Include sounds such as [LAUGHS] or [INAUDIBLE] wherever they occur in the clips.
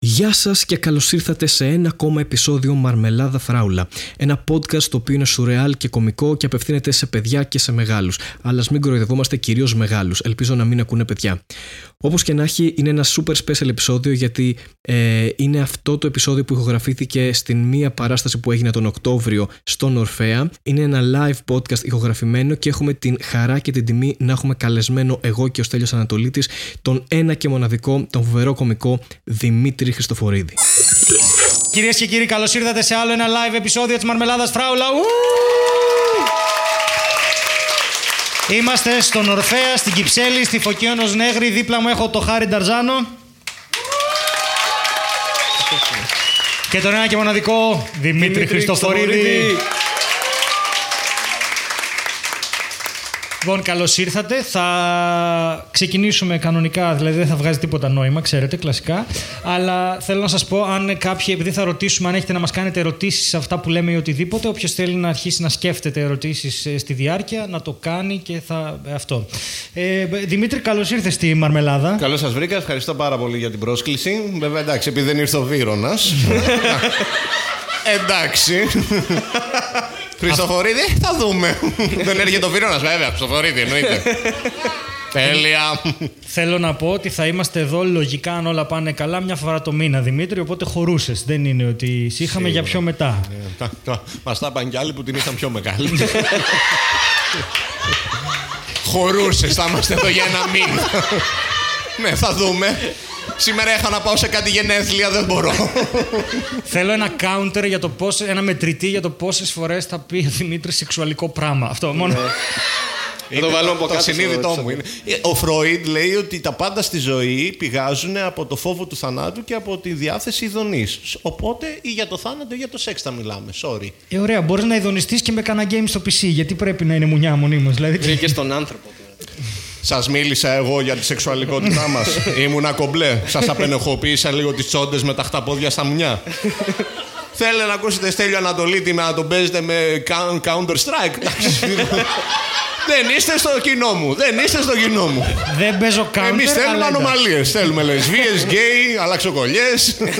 Γεια σας και καλώς ήρθατε σε ένα ακόμα επεισόδιο Μαρμελάδα Φράουλα. Ένα podcast το οποίο είναι σουρεάλ και κωμικό και απευθύνεται σε παιδιά και σε μεγάλους. Αλλά ας μην κοροϊδευόμαστε κυρίως μεγάλους. Ελπίζω να μην ακούνε παιδιά. Όπως και να έχει, είναι ένα super special επεισόδιο γιατί ε, είναι αυτό το επεισόδιο που ηχογραφήθηκε στην μία παράσταση που έγινε τον Οκτώβριο στον Ορφαία. Είναι ένα live podcast ηχογραφημένο και έχουμε την χαρά και την τιμή να έχουμε καλεσμένο εγώ και ο Στέλιος Ανατολίτης τον ένα και μοναδικό, τον φοβερό κωμικό Δημήτρη Χριστοφορίδη. Κυρίες και κύριοι, καλώς ήρθατε σε άλλο ένα live επεισόδιο της Μαρμελάδας Φράουλα. Ου! Είμαστε στον Ορφαία, στην Κυψέλη, στη Φωκίωνος Νέγρη. Δίπλα μου έχω το Χάρη Νταρζάνο. Και τον ένα και μοναδικό Δημήτρη, Χριστοφορίδη. Λοιπόν, καλώς ήρθατε. Θα ξεκινήσουμε κανονικά, δηλαδή δεν θα βγάζει τίποτα νόημα, ξέρετε, κλασικά. Αλλά θέλω να σας πω, αν κάποιοι, επειδή θα ρωτήσουμε, αν έχετε να μας κάνετε ερωτήσεις σε αυτά που λέμε ή οτιδήποτε, όποιος θέλει να αρχίσει να σκέφτεται ερωτήσεις στη διάρκεια, να το κάνει και θα. Αυτό. Ε, Δημήτρη, καλώς ήρθες στη Μαρμελάδα. Καλώς σας βρήκα. Ευχαριστώ πάρα πολύ για την πρόσκληση. Βέβαια, εντάξει, επειδή δεν ήρθε ο Βύρονα. [LAUGHS] εντάξει. [LAUGHS] [LAUGHS] Χριστοφορίδη, θα δούμε. Δεν έρχεται ο Βύρονα, βέβαια. Χριστοφορίδη, εννοείται. Τέλεια. Θέλω να πω ότι θα είμαστε εδώ λογικά αν όλα πάνε καλά μια φορά το μήνα, Δημήτρη. Οπότε χωρούσες. Δεν είναι ότι σε είχαμε για πιο μετά. Μας τα είπαν κι άλλοι που την είχαν πιο μεγάλη. Χωρούσες, θα είμαστε εδώ για ένα μήνα. ναι, θα δούμε. Σήμερα είχα να πάω σε κάτι γενέθλια, δεν μπορώ. Θέλω ένα counter για το πόσε, ένα μετρητή για το πόσες φορές θα πει ο Δημήτρης σεξουαλικό πράγμα. Αυτό μόνο. Είναι το, βάλω από το συνείδητό μου. Είναι. Ο Φρόιντ λέει ότι τα πάντα στη ζωή πηγάζουν από το φόβο του θανάτου και από τη διάθεση ειδονής. Οπότε ή για το θάνατο ή για το σεξ θα μιλάμε. Sorry. Ε, ωραία, μπορείς να ειδονιστείς και με κανένα game στο PC. Γιατί πρέπει να είναι μουνιά μονίμως. Δηλαδή... Βρήκε στον άνθρωπο. [LAUGHS] Σας μίλησα εγώ για τη σεξουαλικότητά μας. [LAUGHS] Ήμουνα κομπλέ. Σας απενεχοποίησα λίγο τις τσόντες με τα χταπόδια στα μουνιά. Θέλετε να ακούσετε Στέλιο Ανατολίτη να τον παίζετε με Counter Strike. [LAUGHS] Δεν είστε στο κοινό μου. Δεν είστε στο κοινό μου. Δεν παίζω counter. Εμείς θέλουμε ανομαλίες. Θέλουμε λεσβείε, γκέι, αλλαξοκολλιέ.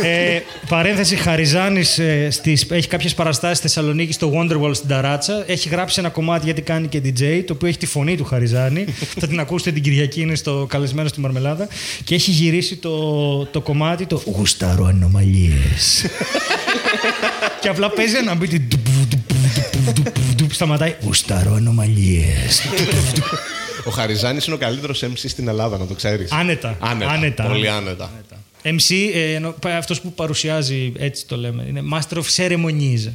Ε, παρένθεση Χαριζάνης ε, έχει κάποιες παραστάσεις στη Θεσσαλονίκη στο Wonderwall στην Ταράτσα. Έχει γράψει ένα κομμάτι γιατί κάνει και DJ, το οποίο έχει τη φωνή του Χαριζάνη. [LAUGHS] Θα την ακούσετε την Κυριακή, είναι στο καλεσμένο στη Μαρμελάδα. Και έχει γυρίσει το, το κομμάτι το Γουσταρό Ανομαλίες. [LAUGHS] και απλά παίζει ένα μπίτι σταματάει. Γουσταρό ανομαλίες. Ο Χαριζάνης είναι ο καλύτερος MC στην Ελλάδα, να το ξέρεις. Άνετα. Άνετα. άνετα. Πολύ άνετα. MC, ε, αυτός που παρουσιάζει, έτσι το λέμε. Είναι Master of Ceremonies.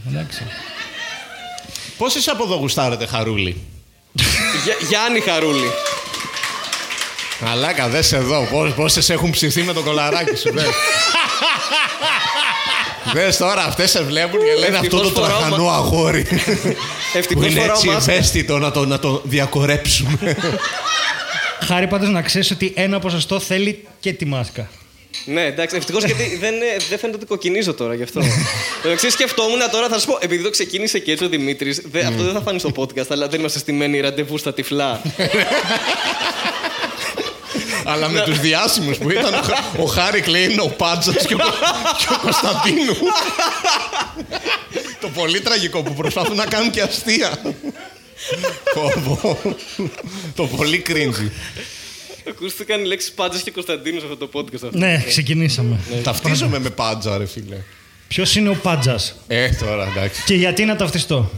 Πόσε από εδώ γουστάρετε, Χαρούλη; [LAUGHS] Γιάννη Χαρούλη. Μαλάκα, δες εδώ. Πόσες έχουν ψηθεί με το κολαράκι σου, δες. [LAUGHS] Δες τώρα, αυτές σε βλέπουν και λένε αυτό το τραχανό αγόρι. Που είναι έτσι ευαίσθητο να το, να το διακορέψουμε. Χάρη πάντως να ξέρεις ότι ένα ποσοστό θέλει και τη μάσκα. Ναι, εντάξει, ευτυχώς γιατί δεν, δεν φαίνεται ότι κοκκινίζω τώρα γι' αυτό. Εντάξει, σκεφτόμουν τώρα, θα σου πω, επειδή το ξεκίνησε και έτσι ο Δημήτρης, αυτό δεν θα φανεί στο podcast, αλλά δεν είμαστε στημένοι ραντεβού στα τυφλά. Αλλά με τους διάσημους που ήταν ο Χάρη Κλέιν, ο Πάντζα και, ο Κωνσταντίνου. Το πολύ τραγικό που προσπαθούν να κάνουν και αστεία. Το πολύ cringy. Ακούστηκαν οι λέξεις Πάντζα και Κωνσταντίνου σε αυτό το podcast. Ναι, ξεκινήσαμε. Ταυτίζομαι με Πάντζα, ρε φίλε. Ποιος είναι ο Πάντζας; Ε, τώρα εντάξει. Και γιατί να ταυτιστώ;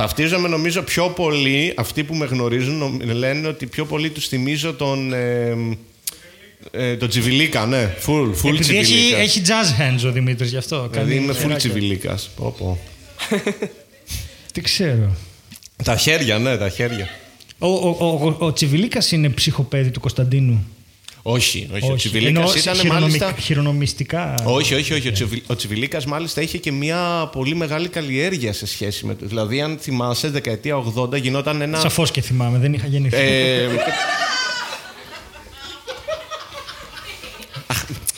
Ταυτίζομαι νομίζω πιο πολύ, αυτοί που με γνωρίζουν λένε ότι πιο πολύ τους θυμίζω τον... Ε, ε, το Τσιβιλίκα, ναι. Full, full Επειδή έχει, έχει jazz hands ο Δημήτρης γι' αυτό. Δηλαδή είμαι full Τσιβιλίκας. Πω, πω. [LAUGHS] Τι ξέρω. Τα χέρια, ναι, τα χέρια. Ο, ο, ο, ο Τσιβιλίκας είναι ψυχοπαίδι του Κωνσταντίνου. Όχι, όχι. Ο Τσιβιλίκας ήταν μάλιστα. Χειρονομιστικά. Όχι, όχι, όχι. Ο Τσιβιλίκας μάλιστα είχε και μια πολύ μεγάλη καλλιέργεια σε σχέση με το. Δηλαδή, αν θυμάσαι, δεκαετία 80 γινόταν ένα. Σαφώς και θυμάμαι, δεν είχα γεννηθεί. Ε... [LAUGHS]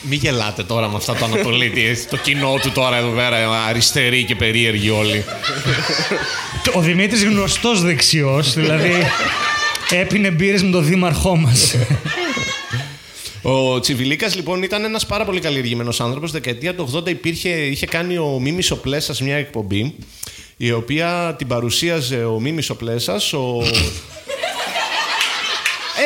Μην γελάτε τώρα με αυτά το Ανατολίτη. το κοινό του τώρα εδώ πέρα, αριστεροί και περίεργοι όλοι. Ο Δημήτρης γνωστός δεξιός, δηλαδή [LAUGHS] έπινε μπύρες με τον δήμαρχό μας. [LAUGHS] Ο Τσιβιλίκας λοιπόν ήταν ένας πάρα πολύ καλλιεργημένος άνθρωπος. Δεκαετία του 80 υπήρχε, είχε κάνει ο Μίμης ο Πλέσα μια εκπομπή η οποία την παρουσίαζε ο Μίμης ο Πλέσα. Ο...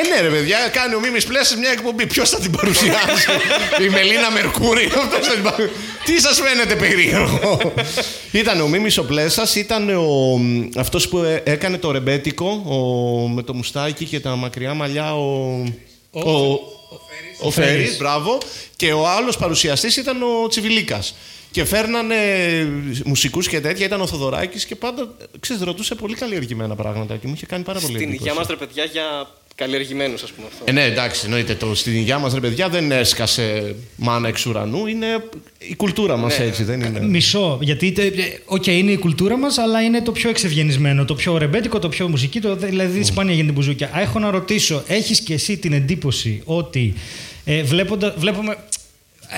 Ε, ναι, ρε παιδιά, κάνει ο Μίμης Πλέσα μια εκπομπή. Ποιος θα την παρουσιάσει, [LAUGHS] Η Μελίνα Μερκούρη, αυτός θα την παρου- Τι σας φαίνεται περίεργο; ήταν ο Μίμης ο Πλέσα, ήταν ο... αυτός που ε- έκανε το ρεμπέτικο ο... με το μουστάκι και τα μακριά μαλλιά. Ο, ο... ο Φέρης, μπράβο. Και ο άλλος παρουσιαστής ήταν ο Τσιβιλίκας. Και φέρνανε μουσικούς και τέτοια, ήταν ο Θοδωράκης και πάντα ξέρεις, ρωτούσε πολύ καλλιεργημένα πράγματα και μου είχε κάνει πάρα πολύ Στην εντύπωση. υγεία μας, ρε παιδιά, για καλλιεργημένου, ας πούμε αυτό. Ε, ναι, εντάξει, εννοείται. Το, στην υγεία μας, ρε παιδιά, δεν έσκασε μάνα εξ ουρανού. Είναι η κουλτούρα μας έτσι, δεν είναι. Μισό. Γιατί, ε, ε, οκ, είναι η κουλτούρα μας, αλλά είναι το πιο εξευγενισμένο, το πιο ρεμπέτικο, το πιο μουσική. Το, δηλαδή, σπάνια γίνεται μπουζούκια. Α, Έχω να ρωτήσω, έχεις και εσύ την εντύπωση ότι ε, βλέποντα, βλέπουμε.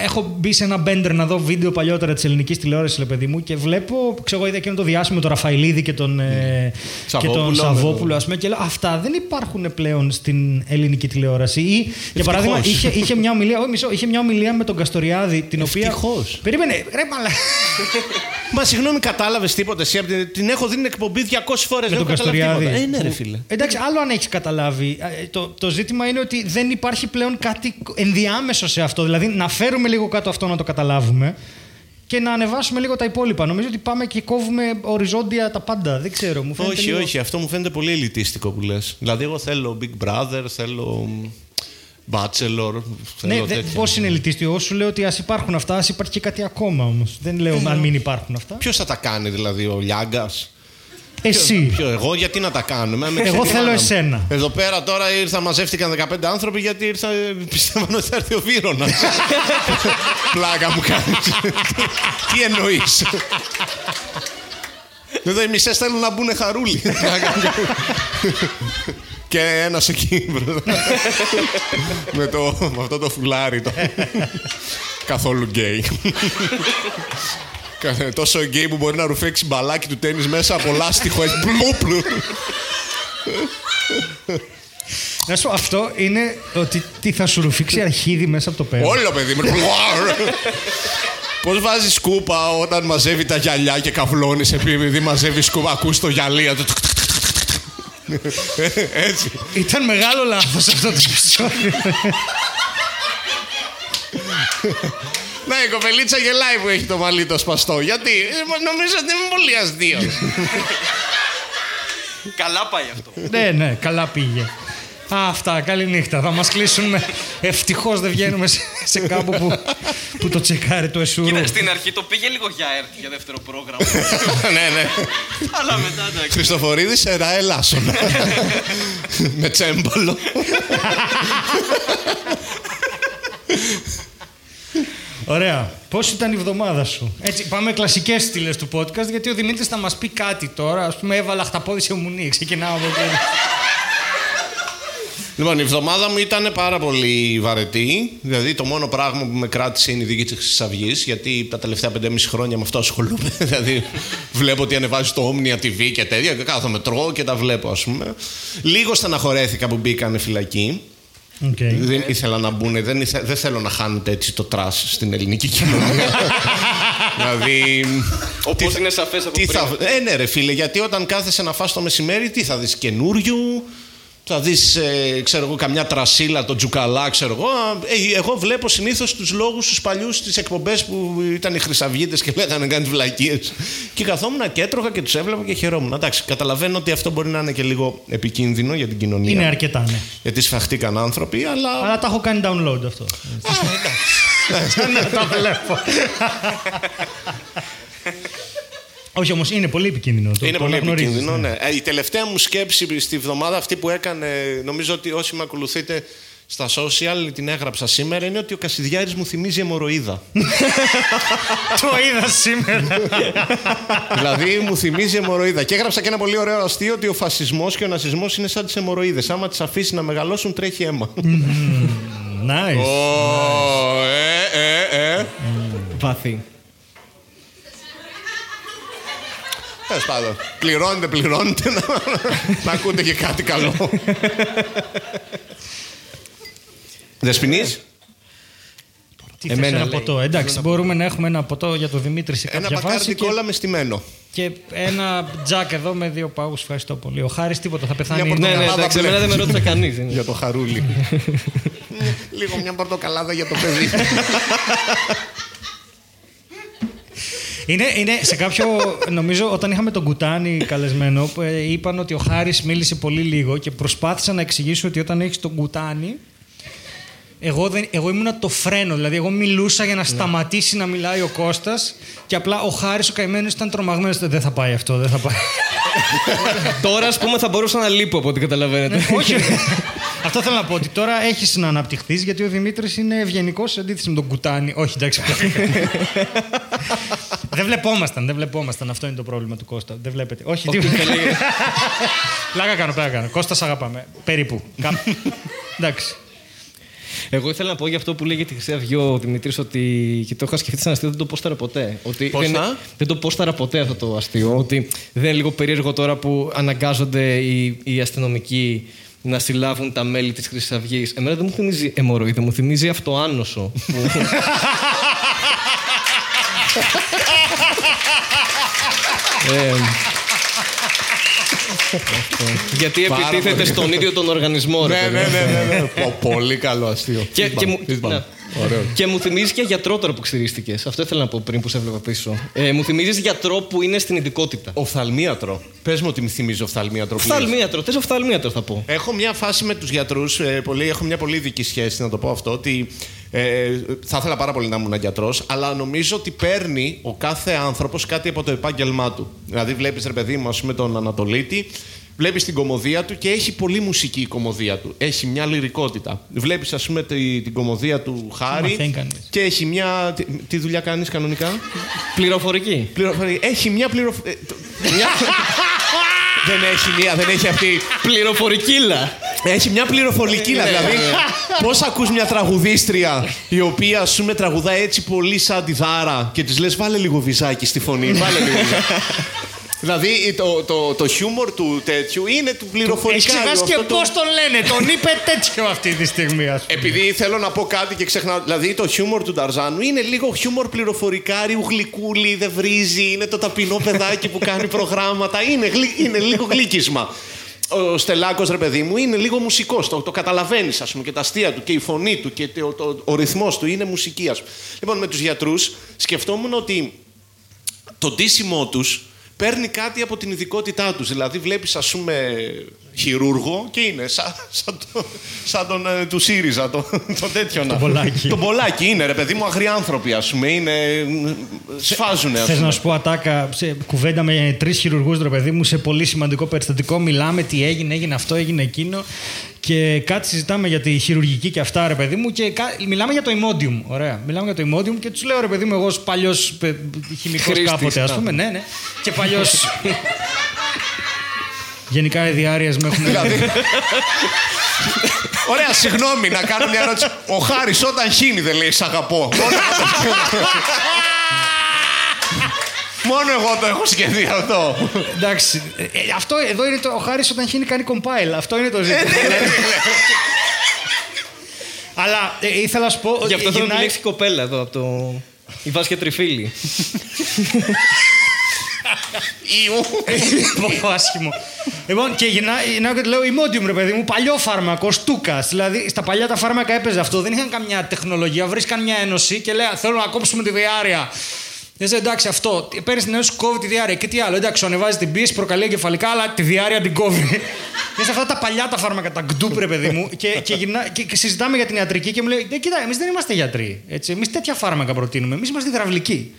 Έχω μπει σε ένα μπέντερ να δω βίντεο παλιότερα της ελληνικής τηλεόρασης, παιδί μου, και βλέπω, ξέρω εγώ, είδα εκείνο το διάσημο τον Ραφαηλίδη και τον, ε, και τον Σαββόπουλο, Σαββόπουλο, ναι. ας πούμε, και λέω Αυτά δεν υπάρχουν πλέον στην ελληνική τηλεόραση. Ή, για παράδειγμα, είχε, είχε, μια ομιλία, όχι, μισό, είχε μια ομιλία με τον Καστοριάδη, την οποία. Ευτυχώς. Περίμενε, ρε μαλα. [LAUGHS] Μα συγγνώμη, κατάλαβες τίποτα εσύ. απ' την- Την έχω δει την εκπομπή 200 φορές. με τον Καστοριάδη. Ε, ναι, ρε Που- φίλε. Εντάξει, άλλο αν έχεις καταλάβει. Ε, Το, το ζήτημα είναι ότι δεν υπάρχει πλέον κάτι ενδιάμεσο σε αυτό. Δηλαδή να φέρουμε λίγο κάτω αυτό να το καταλάβουμε και να ανεβάσουμε λίγο τα υπόλοιπα. Νομίζω ότι πάμε και κόβουμε οριζόντια τα πάντα. Δεν ξέρω. Μου φαίνεται Όχι, λίγο... όχι, αυτό μου φαίνεται πολύ ελιτίστικο που λες. Δηλαδή, εγώ θέλω Big Brother, θέλω Bachelor. Ναι, Θέλω δε, τέτοια. πώς είναι ελιτίστιο. Εγώ σου λέω ότι ας υπάρχουν αυτά, ας υπάρχει και κάτι ακόμα όμως. Δεν λέω αν μην υπάρχουν αυτά. Ποιος θα τα κάνει, δηλαδή, ο Λιάγκας; Εσύ. Ποιο, εγώ γιατί να τα κάνουμε. με Εγώ ξέρει η θέλω μάνα μου. εσένα. Εδώ πέρα τώρα ήρθα, μαζεύτηκαν 15 άνθρωποι γιατί ήρθα, [LAUGHS] πιστεύαν ότι θα έρθει ο Βύρονα. [LAUGHS] Πλάκα μου κάνεις. Τι εννοείς; Εδώ οι μισές θέλουν να μπουν χαρούλι. [LAUGHS] Και ένας εκεί μπροστά. με, το, με αυτό το φουλάρι. Το... Καθόλου γκέι. Κα- Τόσο γκέι που μπορεί να ρουφέξει μπαλάκι του τέννις μέσα από λάστιχο. έτσι, πλουπλου. Να σου πω, αυτό είναι ότι τι θα σου ρουφήξει αρχίδι μέσα από το πέρα. Όλο παιδί μου. Πώς βάζεις σκούπα όταν μαζεύει τα γυαλιά και καυλώνει επειδή μαζεύεις σκούπα, ακούς το γυαλί. του. Έτσι. Ήταν μεγάλο λάθος αυτό το επεισόδιο. Ναι, η κοπελίτσα γελάει που έχει το μαλλί το σπαστό. Γιατί Ε, νομίζω ότι είμαι πολύ αστείος. Καλά πάει αυτό. ναι, ναι, καλά πήγε. Α, αυτά, καλή νύχτα. Θα μας κλείσουν με... Ευτυχώς δεν βγαίνουμε σε, σε κάπου που, που το τσεκάρει το εσουρού. Κοίτα, στην αρχή το πήγε λίγο για ΕΡΤ για δεύτερο πρόγραμμα. [LAUGHS] ναι, ναι. Αλλά μετά εντάξει. Χριστοφορίδης σε Ραέλάσον. [LAUGHS] Με τσέμπολο. [LAUGHS] Ωραία. Πώς ήταν η εβδομάδα σου; Έτσι, πάμε κλασικές στήλες του podcast, γιατί ο Δημήτρης θα μας πει κάτι τώρα. Ας πούμε, έβαλα χταπόδι σε μουνί. Ξεκινάω από εκεί. Λοιπόν, η εβδομάδα μου ήταν πάρα πολύ βαρετή. Δηλαδή, το μόνο πράγμα που με κράτησε είναι η δίκη της Χρυσή Αυγής, γιατί τα τελευταία 5,5 χρόνια με αυτό ασχολούμαι. [LAUGHS] δηλαδή, βλέπω ότι ανεβάζει το Omnia TV και τέτοια, και κάθομαι, τρώω και τα βλέπω, ας πούμε. Λίγο στεναχωρέθηκα που μπήκανε φυλακή. Οκ. Δεν ήθελα να μπουν, δεν, ήθε- δεν θέλω να χάνεται έτσι το trash στην ελληνική κοινωνία. [LAUGHS] δηλαδή. Όπως τι- είναι σαφές από τι πριν. θα, ε, ναι, ρε φίλε, γιατί όταν κάθεσαι να φας το μεσημέρι, τι θα δεις καινούριου, θα δεις, ε, ξέρω εγώ, καμιά τρασίλα, τον Τσουκαλά, ξέρω εγώ. Ε, εγώ βλέπω συνήθως τους λόγους τους παλιούς στις εκπομπές που ήταν οι χρυσαυγίτες και λέγανε κάνει βλακίες. και καθόμουν και έτρωγα και τους έβλεπα και χαιρόμουν. Εντάξει, καταλαβαίνω ότι αυτό μπορεί να είναι και λίγο επικίνδυνο για την κοινωνία. Είναι αρκετά, ναι. Γιατί σφαχτήκαν άνθρωποι, αλλά. Αλλά τα έχω κάνει download αυτό. [LAUGHS] Ναι, τα βλέπω. [LAUGHS] Όχι όμως, είναι πολύ επικίνδυνο. Το, είναι το πολύ αναγνωρίζεις, επικίνδυνο, ναι. ναι. Ε, η τελευταία μου σκέψη στη βδομάδα αυτή που έκανε, νομίζω ότι όσοι με ακολουθείτε στα social, την έγραψα σήμερα, είναι ότι ο Κασιδιάρης μου θυμίζει αιμορροίδα. [LAUGHS] Το είδα σήμερα. δηλαδή μου θυμίζει αιμορροίδα. Και έγραψα και ένα πολύ ωραίο αστείο ότι ο φασισμός και ο νασισμός είναι σαν τις αιμορροίδες. Άμα τις αφήσεις να μεγαλώσουν, τρέχει αίμα. Nice. Ω, ε, ε, ε. Βαθύ. Τέλος πάντων. Πληρώνετε, πληρώνετε να, να ακούτε και κάτι καλό. Δεσποινής; Τι θες, Εμένα ένα λέει. ποτό. Εντάξει, μπορούμε να έχουμε ένα ποτό για τον Δημήτρη σε Ένα κάποια μπακάρι φάση. Και, κόλλα με στημένο. και ένα τζακ εδώ με δύο πάγους. Ευχαριστώ πολύ. Ο Χάρης τίποτα, θα πεθάνει. Μια Ναι, ναι, πορτοκαλάδα εντάξει, μπλε. εμένα δεν με ρώτησε κανείς. Για το χαρούλι. [LAUGHS] Λίγο μια πορτοκαλάδα για το παιδί. [LAUGHS] Είναι, είναι σε κάποιο. [LAUGHS] Νομίζω όταν είχαμε τον Κουτάνη καλεσμένο, που, ε, είπαν ότι ο Χάρης μίλησε πολύ λίγο και προσπάθησα να εξηγήσω ότι όταν έχεις τον Κουτάνη. Εγώ, δεν, εγώ ήμουνα το φρένο, δηλαδή εγώ μιλούσα για να σταματήσει να μιλάει ο Κώστας και απλά ο Χάρης ο καημένος ήταν τρομαγμένος. Δεν θα πάει αυτό, δεν θα πάει. [LAUGHS] Τώρα, ας πούμε, θα μπορούσα να λείπω από ό,τι καταλαβαίνετε. Όχι. Αυτό θέλω να πω ότι τώρα έχεις να αναπτυχθείς γιατί ο Δημήτρης είναι ευγενικός σε αντίθεση με τον Κουτάνη. Όχι, εντάξει. [LAUGHS] δεν βλεπόμασταν, δεν βλεπόμασταν. Αυτό είναι το πρόβλημα του Κώστα. Δεν βλέπετε. Όχι, τι. [LAUGHS] Πλάκα κάνω, πλάκα κάνω. Κώστα, σ' αγαπάμε. Περίπου. Κα- εντάξει. Εγώ ήθελα να πω για αυτό που λέγεται η Χρυσή Αυγή ο Δημήτρης ότι. και το είχα σκεφτεί σαν αστείο, δεν το πόσταρα ποτέ. Ότι Πώς δεν, θα; δεν το πόσταρα ποτέ αυτό το αστείο. Ότι δεν είναι λίγο περίεργο τώρα που αναγκάζονται οι, οι αστυνομικοί να συλλάβουν τα μέλη της Χρυσής Αυγής. Εμένα δεν μου θυμίζει αιμορροίδα, μου θυμίζει αυτοάνωσο. [LAUGHS] που- Ε, αυτό. Γιατί Πάρα επιτίθεται πολύ. στον ίδιο τον οργανισμό, ρε Ναι, παιδί. ναι, ναι, ναι, ναι. Πο- Πολύ καλό αστείο. Και, Τι και, πάμε, μου, τι πάμε. ναι. Ωραίο. και μου θυμίζει και γιατρό τώρα που ξυρίστηκες. Αυτό ήθελα να πω πριν που σε έβλεπα πίσω. Ε, μου θυμίζει γιατρό που είναι στην ειδικότητα. Οφθαλμίατρο. Πες μου ότι με θυμίζει οφθαλμίατρο. που λες. Οφθαλμίατρο, θες οφθαλμίατρο θα πω. Έχω μια φάση με τους γιατρούς. έχω μια πολύ ειδική σχέση, να το πω αυτό. Ότι ε, θα ήθελα πάρα πολύ να ήμουν γιατρός, αλλά νομίζω ότι παίρνει ο κάθε άνθρωπος κάτι από το επάγγελμά του. Δηλαδή, βλέπεις ρε παιδί μου, ας πούμε, τον Ανατολίτη, βλέπεις την κομμωδία του και έχει πολύ μουσική η κομμωδία του. Έχει μια λυρικότητα. Βλέπεις, ας πούμε, τη- την κομμωδία του Χάρη μαθαίνει κανείς; και έχει μια. Τι, τι δουλειά κάνεις κανονικά; Πληροφορική. Πληροφορία. Έχει μια πληροφορία. [LAUGHS] δεν έχει μία, δεν έχει αυτή. Πληροφορικίλα. Έχει μια πληροφορικίλα, Ναι, δηλαδή. ναι. Πώς ακούς μια τραγουδίστρια η οποία σου με τραγουδάει έτσι πολύ σαν τη δάρα και της λες: Βάλε λίγο βυζάκι στη φωνή. Βάλε λίγο βυζάκι. [LAUGHS] δηλαδή το, το, το χιούμορ του τέτοιου είναι του Έχει πληροφορικά. ξεχάσει και Αυτό το- πώς τον λένε. Τον είπε τέτοιο αυτή τη στιγμή, ας πούμε. Επειδή θέλω να πω κάτι και ξεχνάω. Δηλαδή το χιούμορ του Νταρζάνου είναι λίγο χιούμορ πληροφορικάριου, γλυκούλη, δεν βρίζει. Είναι το ταπεινό παιδάκι που κάνει προγράμματα. Είναι, γλυ- είναι λίγο γλύκισμα. Ο Στελάκος, ρε παιδί μου, είναι λίγο μουσικός. Το, το καταλαβαίνεις, ας πούμε, και τα αστεία του και η φωνή του και το, το- ο ρυθμός του είναι μουσική, ας πούμε. Λοιπόν, με τους γιατρούς σκεφτόμουν ότι το ντύσιμό τους παίρνει κάτι από την ειδικότητά τους. Δηλαδή, βλέπεις, ας πούμε, χειρούργο και είναι σαν, σαν, το- σαν τον ε, του ΣΥΡΙΖΑ, το, το τέτοιο να. Πολάκη. Το Πολάκη είναι, ρε παιδί μου, αγριάνθρωποι, ας πούμε. Είναι. Σφάζουνε, ας Θες πούμε. να σου πω ατάκα σε κουβέντα με τρεις χειρουργούς, ρε παιδί μου, σε πολύ σημαντικό περιστατικό. Μιλάμε τι έγινε, έγινε αυτό, έγινε εκείνο. Και κάτι συζητάμε για τη χειρουργική και αυτά, ρε παιδί μου. Και κα- μιλάμε για το Imodium. Ωραία. Μιλάμε για το Imodium και τους λέω, ρε παιδί μου, εγώ ως παλιός χημικός Χρήστης, κάποτε, ας α. πούμε. Ναι, ναι. Και παλιό. [LAUGHS] Γενικά οι διάρειε με έχουν. Δηλαδή- Ωραία, συγγνώμη να κάνω μια ερώτηση. Ο Χάρης όταν χύνει δεν λέει Σ' αγαπώ. [LAUGHS] Μόνο- Μόνο εγώ το έχω σκεφτεί αυτό. Εντάξει. ε, ε, αυτό εδώ είναι το. Ο Χάρης όταν χύνει κάνει compile. Αυτό είναι το ζήτημα. Αλλά ε, ήθελα να σου πω. Γι' ότι αυτό θέλω να γυρνάει- επιλέξει κοπέλα εδώ από το. Η Βάσια Τριφίλη. Πολύ άσχημο. Λοιπόν, και γυρνάει γυρνάω και του λέω Imodium, ρε παιδί μου, παλιό φάρμακο, στούκας. Δηλαδή, στα παλιά τα φάρμακα έπαιζε αυτό. Δεν είχαν καμιά τεχνολογία. Βρίσκαν μια ένωση και λέει Θέλω να κόψουμε τη διάρκεια. Λες, εντάξει, αυτό. Παίρνεις την ένωση, κόβει τη διάρκεια. Και τι άλλο. Εντάξει, σου ανεβάζει την πίεση, προκαλεί εγκεφαλικά, αλλά τη διάρκεια την κόβει. [LAUGHS] Είναι αυτά τα παλιά τα φάρμακα, τα γκντούπ, ρε παιδί μου. Και, και, γυρνά, και, και συζητάμε για την ιατρική και μου λέει: «Ε, Κοίτα, εμείς δεν είμαστε γιατροί. Εμείς τέτοια φάρμακα προτείνουμε. Εμείς είμαστε υδραυλικοί.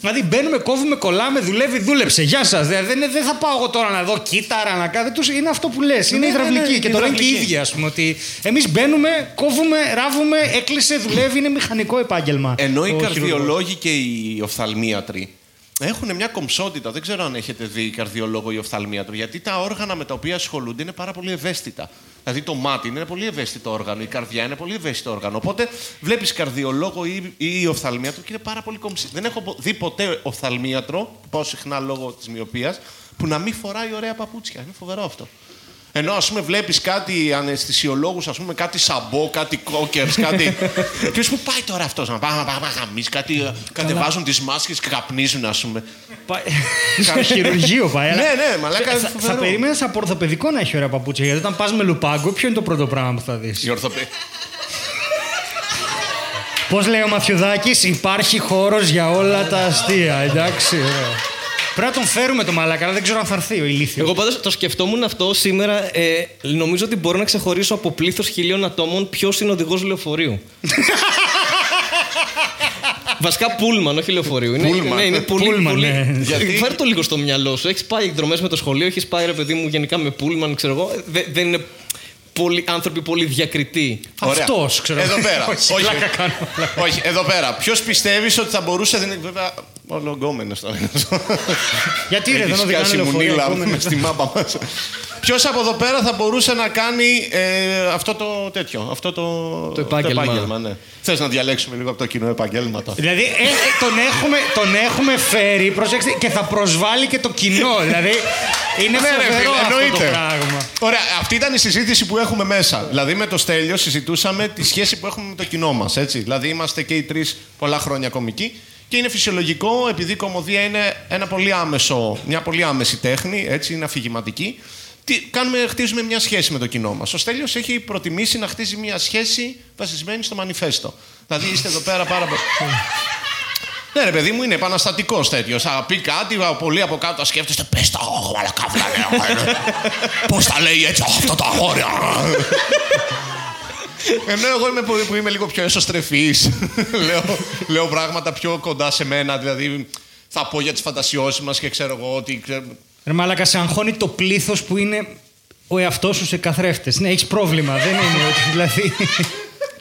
Δηλαδή μπαίνουμε, κόβουμε, κολλάμε, δουλεύει, δούλεψε. Γεια σας. Δεν, δεν, δεν θα πάω εγώ τώρα να δω κύτταρα, να κάνω. δεν τους- Είναι αυτό που λες. Είναι ναι, υδραυλική. ναι, και το λένε και οι υδραυλική. ίδιοι, ας πούμε. Ότι εμείς μπαίνουμε, κόβουμε, ράβουμε, έκλεισε, δουλεύει. Είναι μηχανικό επάγγελμα. Ενώ οι ο καρδιολόγοι και οι οφθαλμίατροι έχουν μια κομψότητα. Δεν ξέρω αν έχετε δει καρδιολόγο ή οφθαλμίατρο. Γιατί τα όργανα με τα οποία ασχολούνται είναι πάρα πολύ ευαίσθητα. Δηλαδή το μάτι είναι ένα πολύ ευαίσθητο όργανο, η καρδιά είναι πολύ ευαίσθητο όργανο. Οπότε βλέπεις καρδιολόγο ή, ή οφθαλμίατρο και είναι πάρα πολύ κομψή. Δεν έχω δει ποτέ οφθαλμίατρο, που πάω συχνά λόγω της μοιοπίας, που να μην φοράει ωραία παπούτσια. Είναι φοβερό αυτό. Ενώ ας πούμε βλέπεις κάτι αναισθησιολόγους, ας πούμε κάτι σαμπό, κάτι κόκερ, κάτι. [LAUGHS] και σου πάει τώρα αυτός να πάει να πάει να γαμίσει, κάτι. Κατεβάζουν τις μάσκες και καπνίζουν, ας πούμε. Πάει- [LAUGHS] Στο χειρουργείο πάει. αλλά- Ναι, ναι, μαλάκα, Θα, θα φοβερό. περίμενες από ορθοπαιδικό να έχει ωραία παπούτσια. Γιατί όταν πας με λουπάγκο, ποιο είναι το πρώτο πράγμα που θα δεις; Η ορθοπαίδη. Πώς λέει ο Μαθιουδάκης, υπάρχει χώρος για όλα τα αστεία. Εντάξει, ωραία. Πρέπει να τον φέρουμε το μαλάκα, αλλά δεν ξέρω αν θα έρθει ο ηλίθιος. Εγώ πάντως το σκεφτόμουν αυτό σήμερα. Ε, νομίζω ότι μπορώ να ξεχωρίσω από πλήθος χιλίων ατόμων ποιος είναι οδηγός λεωφορείου. [LAUGHS] Βασικά πούλμαν, όχι λεωφορείου. Είναι, Πούλμαν. Ναι, είναι πολύ. Πούλμαν, πολύ... ναι. Γιατί- Φέρε το λίγο στο μυαλό σου. Έχεις πάει εκδρομές με το σχολείο, έχεις πάει ρε παιδί μου γενικά με πούλμαν, ξέρω εγώ. Δε- δεν είναι πολύ, άνθρωποι πολύ διακριτοί. Ωραία. Αυτός, ξέρω. Εδώ πέρα. Όχι, όχι, πλάκα κάνω, πλάκα. όχι, εδώ πέρα. Ποιος πιστεύεις ότι θα μπορούσε. Δεν είναι βέβαια. Όλο γκόμενο τώρα. Γιατί ρε, δεν Έχεις οδηγάνε σκάσει λεωφορείο. μουνίλα ακόμα. μες στη μάπα μας. Ποιος από εδώ πέρα θα μπορούσε να κάνει ε, αυτό το τέτοιο, αυτό το, Το επάγγελμα. ναι. Θες να διαλέξουμε λίγο από το κοινό επαγγέλματα. Δηλαδή ε, ε, τον, έχουμε, τον έχουμε φέρει, προσέξτε, και θα προσβάλλει και το κοινό. Δηλαδή είναι Ναι, ρε, φοβερό φίλε, αυτό το εννοείται. πράγμα. Ωραία, αυτή ήταν η συζήτηση που έχουμε μέσα. Δηλαδή με το Στέλιο συζητούσαμε τη σχέση που έχουμε με το κοινό μας. Δηλαδή είμαστε και οι τρεις πολλά χρόνια κομικοί και είναι φυσιολογικό επειδή η κομμωδία είναι ένα πολύ άμεσο, μια πολύ άμεση τέχνη, έτσι, είναι αφηγηματική. Τι, κάνουμε, χτίζουμε μια σχέση με το κοινό μας. Ο Στέλιος έχει προτιμήσει να χτίζει μια σχέση βασισμένη στο μανιφέστο. Δηλαδή είστε εδώ πέρα πάρα πολύ. Ναι, ρε παιδί μου, είναι επαναστατικός τέτοιος. Θα πει κάτι, πολύ από κάτω θα σκέφτεστε, πες τα όχι, μαλακά, βλάκα, Πώς τα λέει έτσι αυτό το αγόρι. Ενώ εγώ είμαι, που, που είμαι λίγο πιο εσωστρεφής. [LAUGHS] λέω, λέω πράγματα πιο κοντά σε μένα. Δηλαδή, θα πω για τις φαντασιώσεις μας και ξέρω εγώ ότι. ξέρω- Ρε μαλάκα, σε αγχώνει το πλήθος που είναι ο εαυτός σου σε καθρέφτες. Ναι, έχεις πρόβλημα. δεν είναι ότι δηλαδή.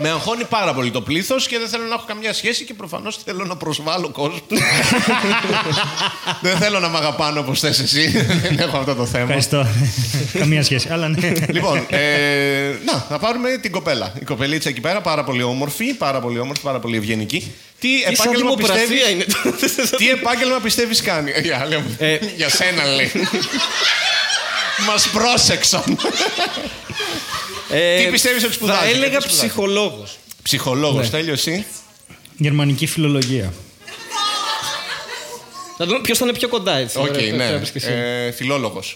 Με αγχώνει πάρα πολύ το πλήθος και δεν θέλω να έχω καμιά σχέση και προφανώς θέλω να προσβάλλω κόσμο. [LAUGHS] δεν θέλω να με αγαπάνω όπως θες εσύ. δεν έχω αυτό το θέμα. Ευχαριστώ. Καμία σχέση. Αλλά ναι. λοιπόν, ε, να, να πάρουμε την κοπέλα. Η κοπελίτσα εκεί πέρα, πάρα πολύ όμορφη, πάρα πολύ όμορφη, πάρα πολύ ευγενική. Τι Τι σαν επάγγελμα δημοπρασία πιστεύει. είναι. Τι επάγγελμα πιστεύεις κάνει; Ε, Για, λέω, Ε, για σένα λέει. [LAUGHS] [LAUGHS] Μας πρόσεξαν. Ε, Τι πιστεύεις ότι σπουδάζει, Θα γιατί έλεγα σπουδάζει; ψυχολόγος. Ψυχολόγος, Ναι. τέλειος εσύ. Γερμανική φιλολογία. Θα δούμε ποιος θα είναι πιο κοντά έτσι. Οκ, Ωραία, ναι. θα πεις και εσύ. Ε, Φιλόλογος.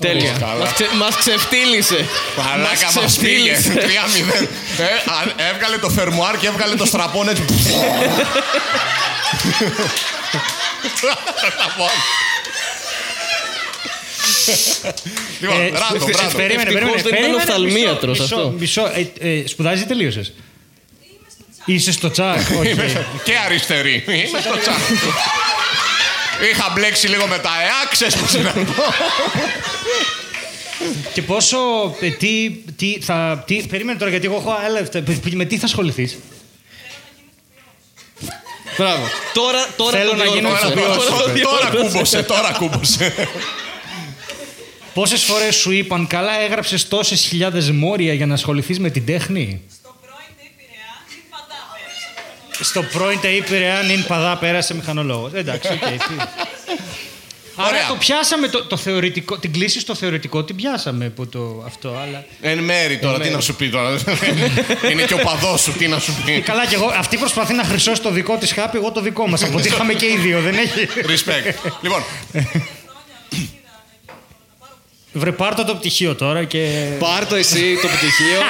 Τέλεια. καλά. Μας, ξε, μας ξεφτύλισε. Παράκα μας πήγε. 3-0. Ε, α- έβγαλε το φερμουάρ και έβγαλε το στραπόν έτσι. [LAUGHS] Λοιπόν, Ε, ράντο, σπου- ράντο. Περίμενε, Ευτυχώς περίμενε. δεν ήταν περίμενε, οφθαλμίατρος μισό, αυτό. Μισό, ε, ε, σπουδάζει ή τελείωσες. Είσαι στο τσάκ. οκ. Και αριστερή. Είμαι στο τσάκ. Είχα μπλέξει λίγο με τα ΕΑ, ξέρεις πώς είναι αυτό. Και πόσο. ε, τι, τι, θα, τι, περίμενε τώρα, γιατί εγώ έχω άλλα λεφτά. Με τι θα ασχοληθείς; Μπράβο. Τώρα, τώρα Θέλω το να γίνω διόρθωσα. ηθοποιός. Τώρα το Τώρα διόρθωσα. κούμποσε, τώρα κούμποσε. Πόσες φορές σου είπαν, καλά έγραψες τόσες χιλιάδες μόρια για να ασχοληθείς με την τέχνη. Στο πρώην τε Πειραιά, Στο πρώην τε είπε μην παντά πέρασε μηχανολόγος. αν είναι παδά, πέρασε μηχανολόγος. Εντάξει, οκ. τι. Άρα Ωραία. το πιάσαμε το, το θεωρητικό, την κλίση στο θεωρητικό την πιάσαμε από το, αυτό, αλλά. Εν μέρη τώρα, τι να σου πει τώρα; [LAUGHS] Είναι και ο παδός σου, τι να σου πει; Καλά κι εγώ, αυτή προσπαθεί να χρυσώσει το δικό της χάπι, εγώ το δικό μας. [LAUGHS] Από ότι είχαμε και οι δύο, δεν έχει. Respect. Λοιπόν, [LAUGHS] Βρε πάρ' το πτυχίο τώρα και. Πάρ το εσύ το πτυχίο.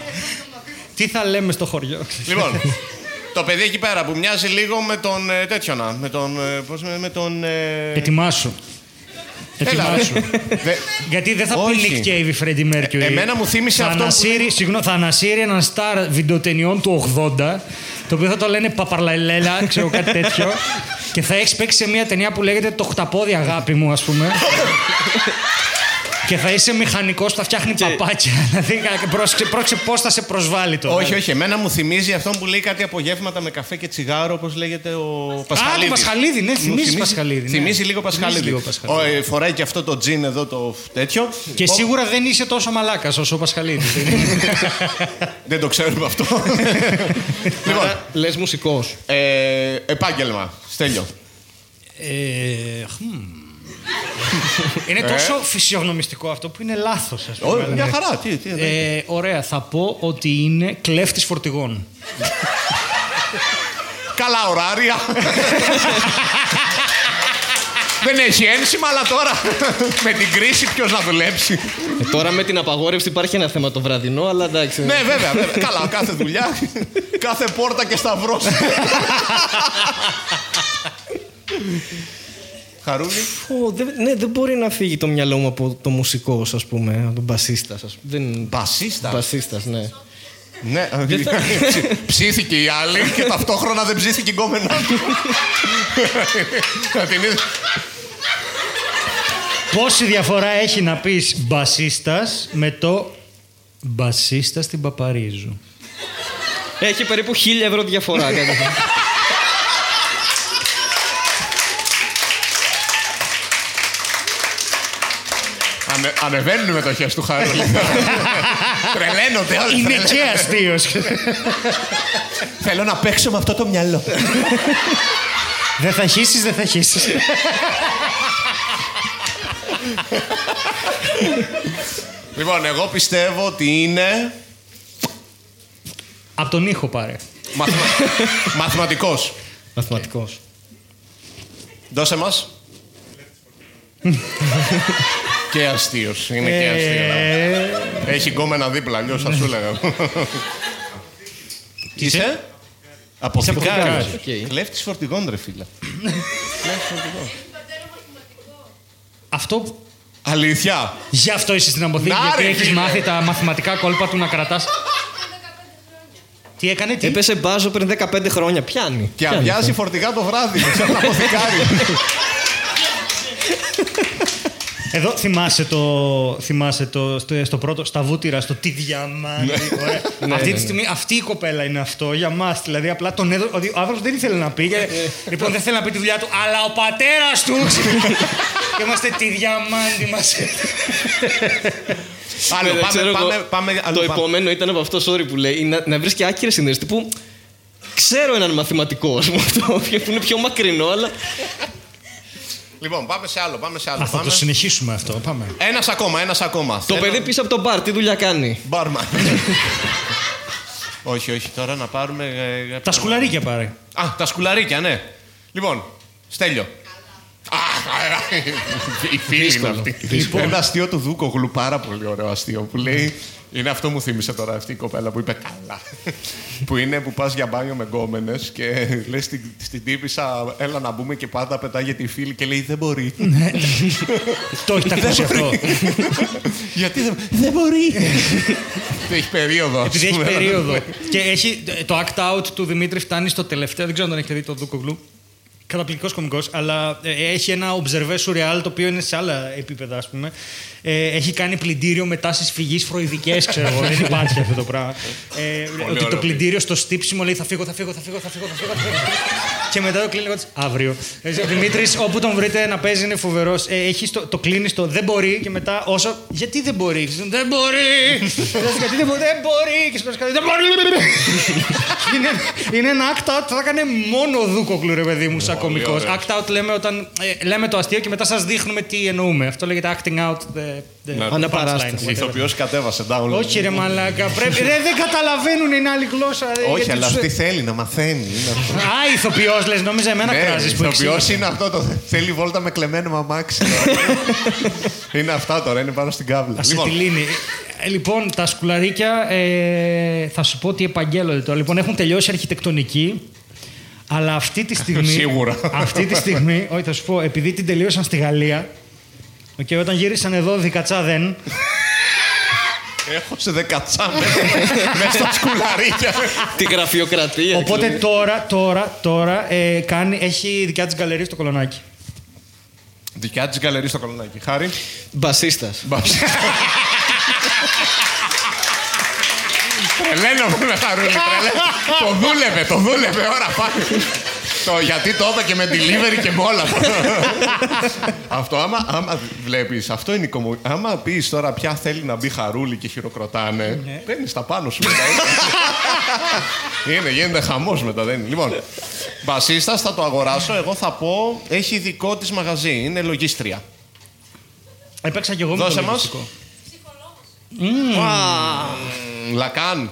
[LAUGHS] Τι θα λέμε στο χωριό. λοιπόν, το παιδί εκεί πέρα που μοιάζει λίγο με τον ε, τέτοιο να. Με τον. ε, πώς με, με τον. ε, Ετοιμάσου. Έλα, Ετοιμάσου. Δε- Γιατί δεν θα Όχι. πει Nick Cave ή Freddie Mercury. Ε, εμένα μου θύμισε θα αυτό που Ανασύρει, συγγνώμη, θα ανασύρει έναν στάρ βιντεοτενιών του 80, το οποίο θα το λένε Παπαρλαλέλα, ξέρω κάτι τέτοιο. Και θα έχεις παίξει σε μια ταινία που λέγεται Το χταπόδι αγάπη μου, ας πούμε. [LAUGHS] και θα είσαι μηχανικός που θα φτιάχνει παπάκια. [LAUGHS] Δηλαδή, πρόσεξε, πρόσεξε πώς θα σε προσβάλλει τώρα. Όχι, όχι. Εμένα μου θυμίζει αυτόν που λέει κάτι απογεύματα με καφέ και τσιγάρο, όπως λέγεται ο Πασχαλίδη. το Πασχαλίδης, ναι, θυμίζει Πασχαλίδη, ναι. Θυμίζει λίγο Θυμίζει Πασχαλίδη. λίγο Πασχαλίδη. Ο, ε, φοράει και αυτό το τζιν εδώ το τέτοιο. Και Ο- σίγουρα δεν είσαι τόσο μαλάκας όσο ο Πασχαλίδης. [LAUGHS] Δεν το ξέρουμε αυτό. [LAUGHS] λοιπόν, Λες μουσικός. ε, επάγγελμα. Στέλιο. ε, χμ. Είναι τόσο φυσιογνωμιστικό αυτό που είναι λάθος, ας Ω, πούμε. Μια χαρά. Τι, τι, Ε, ωραία, θα πω ότι είναι κλέφτης φορτηγών. Καλά ωράρια. Δεν έχει ένσημα, αλλά τώρα με την κρίση ποιος να δουλέψει. Ε, τώρα με την απαγόρευση υπάρχει ένα θέμα το βραδινό, αλλά εντάξει. ναι, βέβαια, βέβαια. Καλά, κάθε δουλειά, κάθε πόρτα και σταυρός. [LAUGHS] Χαρούλη. Ω, δεν, ναι, δεν μπορεί να φύγει το μυαλό μου από το μουσικό, ας πούμε, από τον μπασίστας. Ας πούμε. Δεν... Μπασίστας; Μπασίστας, ναι. Ναι, [LAUGHS] ψ- ψήθηκε η άλλη και ταυτόχρονα δεν ψήθηκε η γκόμενά του. Να την είδε. Πόση διαφορά έχει να πεις μπασίστας με το μπασίστα στην Παπαρίζου; Έχει περίπου χίλια ευρώ διαφορά. [LAUGHS] Ανε, ανεβαίνουν οι μετοχές του Χαρούλη. Τρελαίνονται όλοι. Είναι τρελαίνονται. και αστείος. Θέλω να παίξω με αυτό το μυαλό. δεν θα χύσεις, δεν θα χύσεις. λοιπόν, εγώ πιστεύω ότι είναι Από τον ήχο πάρε. μαθημα... μαθηματικός. Μαθηματικός. Δώσε μας. Και αστείος. Είναι και αστείο. Ε, Έχει γκόμενα δίπλα, αλλιώς θα σου έλεγα. Είσαι; Αποθηκάρης. αποθηκάρης, οκ. Κλέφτης φορτηγών, ρε φίλε. αυτό Αλήθεια. Γι' αυτό είσαι στην αποθήκη, Να, γιατί ρε, έχεις φίλε. μάθει τα μαθηματικά κόλπα του να κρατάς. Τι έκανε, τι; Έπεσε μπάζο πριν 15 χρόνια. Πιάνει. Και Πιάνει αδειάζει αυτό. φορτηγά το βράδυ. [LAUGHS] Σαν αποθηκάρι. Εδώ θυμάσαι το, θυμάσαι το στο, στο πρώτο, στα βούτυρα, στο τι διαμάντι. ωραία. αυτή τη στιγμή αυτή η κοπέλα είναι αυτό για μας. Δηλαδή απλά τον έδωσε. Ο άνθρωπος δεν ήθελε να πει. και- λοιπόν, δεν θέλει να πει τη δουλειά του, αλλά ο πατέρας του. [LAUGHS] και είμαστε τη διαμάντι μας. Άλλο, Δεν ξέρω πάμε, πάμε, εγώ, πάμε, το αλλού, πάμε. επόμενο ήταν από αυτό, sorry που λέει, να, να βρεις και άκυρες συνδέσεις. Τύπου ξέρω έναν μαθηματικό, ας πούμε, αυτό, [LAUGHS] που είναι πιο μακρινό, αλλά. Λοιπόν, πάμε σε άλλο, πάμε σε άλλο. Α, θα πάμε. το συνεχίσουμε αυτό. Πάμε. Ένας ακόμα, ένας ακόμα. Το Θέλω- παιδί πίσω από τον μπαρ, τι δουλειά κάνει; Μπάρμαν. [LAUGHS] όχι, όχι, τώρα να πάρουμε... ε, ε, Τα σκουλαρίκια πάρε. Α, τα σκουλαρίκια, ναι. Λοιπόν, Στέλιο. Α, η φίλη είναι αυτή. Ένα αστείο του Δούκογλου, πάρα πολύ ωραίο αστείο, που λέει... Είναι αυτό μου θύμισε τώρα αυτή η κοπέλα που είπε καλά. που είναι που πας για μπάνιο με γκόμενες και λες στην, στην τύπησα έλα να μπούμε και πάντα πετάγεται η φίλη και λέει δεν μπορεί. το έχετε ακούσει αυτό. Γιατί δεν, δεν μπορεί. Έχει περίοδο. ας Επειδή έχει πούμε. περίοδο. και έχει, το act out του Δημήτρη φτάνει στο τελευταίο. Δεν ξέρω αν τον έχετε δει το Δούκογλου. Καταπληκτικός κωμικός, αλλά ε, έχει ένα observé surreal το οποίο είναι σε άλλα επίπεδα, ας πούμε. Ε, έχει κάνει πλυντήριο με τάσεις φυγής φροηδικές, ξέρω εγώ. Δεν υπάρχει αυτό το πράγμα. Ε, ότι το ωραίο. πλυντήριο στο στύψιμο λέει θα φύγω, θα φύγω, θα φύγω, θα φύγω. Θα φύγω, θα φύγω. Και μετά το κλείνει λίγο της, αύριο. Ε, Ο Δημήτρης, όπου τον βρείτε να παίζει, είναι φοβερός. Ε, έχει στο, το κλείνει στο δεν μπορεί και μετά όσο. Γιατί δεν μπορεί. Δεν μπορεί. Λες, Γιατί δεν μπορεί. Δεν μπορεί. Και σου πες κάτι, Δεν μπορεί. είναι, είναι ένα act out που θα έκανε μόνο ο Δούκοκλου, ρε παιδί μου, σαν κωμικός. ωραίος. Act out λέμε όταν ε, λέμε το αστείο και μετά σας δείχνουμε τι εννοούμε. Αυτό λέγεται acting out the, the Αναπαράσταση. punchline, whatever. Ηθοποιός κατέβασε download. Όχι, ρε Μαλάκα. Πρέπει... ρε, δεν καταλαβαίνουν, είναι άλλη γλώσσα. ρε, Όχι, γιατί αλλά τους- αυτή θέλει να μαθαίνει. Είναι αυτό. Α, ηθοποιός λες, νόμιζα εμένα Ναι, κράζεις που ηθοποιός εξήγησε. είναι αυτό το. Θέλει βόλτα με κλεμμένο μαμάξι. [LAUGHS] είναι αυτά τώρα, είναι πάνω στην κάβλα. Ασετιλίνη. Ε, Λοιπόν, τα σκουλαρίκια ε, θα σου πω τι επαγγέλλονται τώρα. Λοιπόν, έχουν τελειώσει αρχιτεκτονική. Αλλά αυτή τη [LAUGHS] στιγμή. Σίγουρα. Αυτή τη στιγμή, [LAUGHS] όχι, θα σου πω, επειδή την τελείωσαν στη Γαλλία. Και όταν γύρισαν εδώ, δικατσά δεν. Έχω σε δεκατσά μέσα στα σκουλαρίκια. Τη γραφειοκρατία. Οπότε ξέρω. τώρα, τώρα, τώρα ε, κάνει, έχει δικιά της γκαλερί στο κολονάκι. Δικιά της γκαλερί στο κολονάκι. Χάρη. Μπασίστας. Τρελαίνω με χαρούλι. τρελαίνω. Το δούλευε, το δούλευε. Ώρα πάει. Το, γιατί το είπα και με delivery και με όλα. αυτό, άμα, άμα βλέπεις, αυτό είναι η κομμου... Άμα πεις τώρα ποια θέλει να μπει χαρούλι και χειροκροτάνε, παίρνεις τα πάνω σου μετά. είναι, γίνεται χαμός μετά, δεν είναι. Λοιπόν, μπασίστας θα το αγοράσω, εγώ θα πω, έχει δικό της μαγαζί, είναι λογίστρια. Έπαιξα κι εγώ με Δώσε το μας. λογιστικό. Μμμ, Λακάν.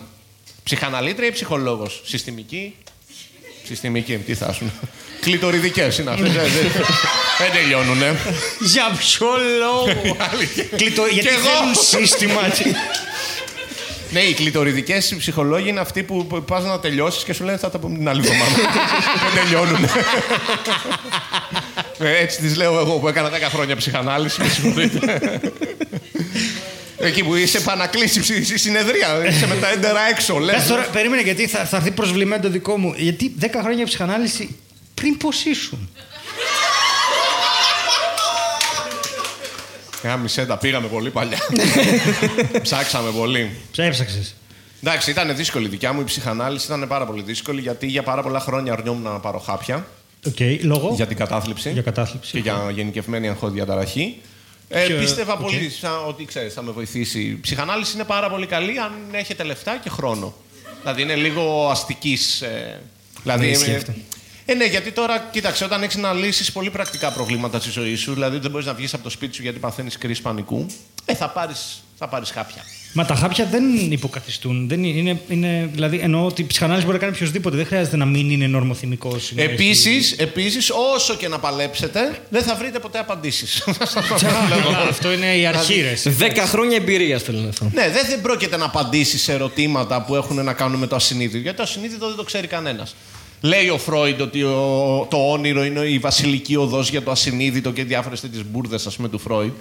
Ψυχαναλήτρια ή ψυχολόγος; Συστημική. Συστημική, τι θα σου. Κλητοριδικές είναι αυτές. δεν- δεν- Δεν τελειώνουνε. Για ποιο λόγο; Κλειτο... Γιατί εγώ. θέλουν σύστημα. Ναι, οι κλητοριδικές ψυχολόγοι είναι αυτοί που πας να τελειώσεις και σου λένε θα τα πούμε την άλλη εβδομάδα. Δεν τελειώνουν. Ε, Έτσι τις λέω εγώ που έκανα 10 χρόνια ψυχανάλυση. Με συγχωρείτε. Εκεί που είσαι επανακλείσει στη συνεδρία. Είσαι με τα έντερα έξω. Λες, Κάτσε τώρα, περίμενε γιατί θα, θα έρθει προσβλημένο το δικό μου. Γιατί 10 χρόνια ψυχανάλυση πριν πώς ήσουν; Γάμησέ τα, πήγαμε πολύ παλιά. [LAUGHS] Ψάξαμε πολύ. Ψέψαξε. Εντάξει, ήταν δύσκολη η δικιά μου. Η ψυχανάλυση ήταν πάρα πολύ δύσκολη γιατί για πάρα πολλά χρόνια αρνιόμουν να πάρω χάπια Οκ, λόγο; για την κατάθλιψη. Για κατάθλιψη. και για γενικευμένη αγχοδιαταραχή. Ε, Ποιο- πίστευα οκ. πολύ σαν ότι ξέρεις, θα με βοηθήσει. Η ψυχανάλυση είναι πάρα πολύ καλή αν έχετε λεφτά και χρόνο. Δηλαδή είναι λίγο αστικής. Ε, δηλαδή, Ναι, ισχύει ε, αυτό. ε, ναι, γιατί τώρα, κοίταξε, όταν έχεις να λύσεις πολύ πρακτικά προβλήματα στη ζωή σου, δηλαδή δεν μπορείς να βγεις από το σπίτι σου γιατί παθαίνεις κρίση πανικού, ε, θα πάρεις θα πάρεις χάπια. Μα τα χάπια δεν υποκαθιστούν. Δεν είναι, είναι, δηλαδή εννοώ ότι η ψυχανάλυση μπορεί να κάνει οποιοδήποτε. Δεν χρειάζεται να μην είναι νορμοθυμικός. Επίσης, επίσης, όσο και να παλέψετε, δεν θα βρείτε ποτέ απαντήσεις. Αυτό είναι η αρχή, ρε. εσύ. [LAUGHS] Δέκα χρόνια εμπειρίας θέλω να αυτό. Ναι, δεν, δεν πρόκειται να απαντήσεις σε ερωτήματα που έχουν να κάνουν με το ασυνείδητο. Γιατί το ασυνείδητο δεν το ξέρει κανένας. Λέει ο Φρόιντ ότι ο- το όνειρο είναι η βασιλική οδός για το ασυνείδητο και διάφορες τέτοιες μπουρδες, ας πούμε, του Φρόιντ.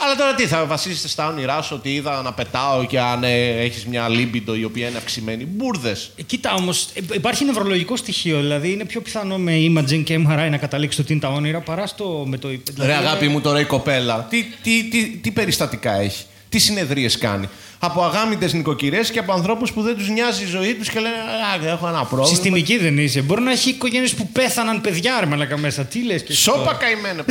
Αλλά τώρα τι, θα βασίζεσαι στα όνειρά σου ότι είδα να πετάω και αν ε, έχεις μια λίμπιντο η οποία είναι αυξημένη. Μπουρδες. Ε, Κοίτα όμως, υπάρχει νευρολογικό στοιχείο. Δηλαδή είναι πιο πιθανό με imaging και MRI να καταλήξει το τι είναι τα όνειρα παρά στο με το. Δηλαδή, Ρε αγάπη μου τώρα η κοπέλα, τι, τι, τι, τι περιστατικά έχει, τι συνεδρίες κάνει; Από αγάμητες νοικοκυρές και από ανθρώπους που δεν τους νοιάζει η ζωή τους και λένε «Α, έχω ένα πρόβλημα». Συστημική δεν είσαι. Μπορεί να έχει οικογένειες που πέθαναν παιδιά, ρε μαλακα μέσα. Τι λες και εσύ Σόπα τώρα. καημένε.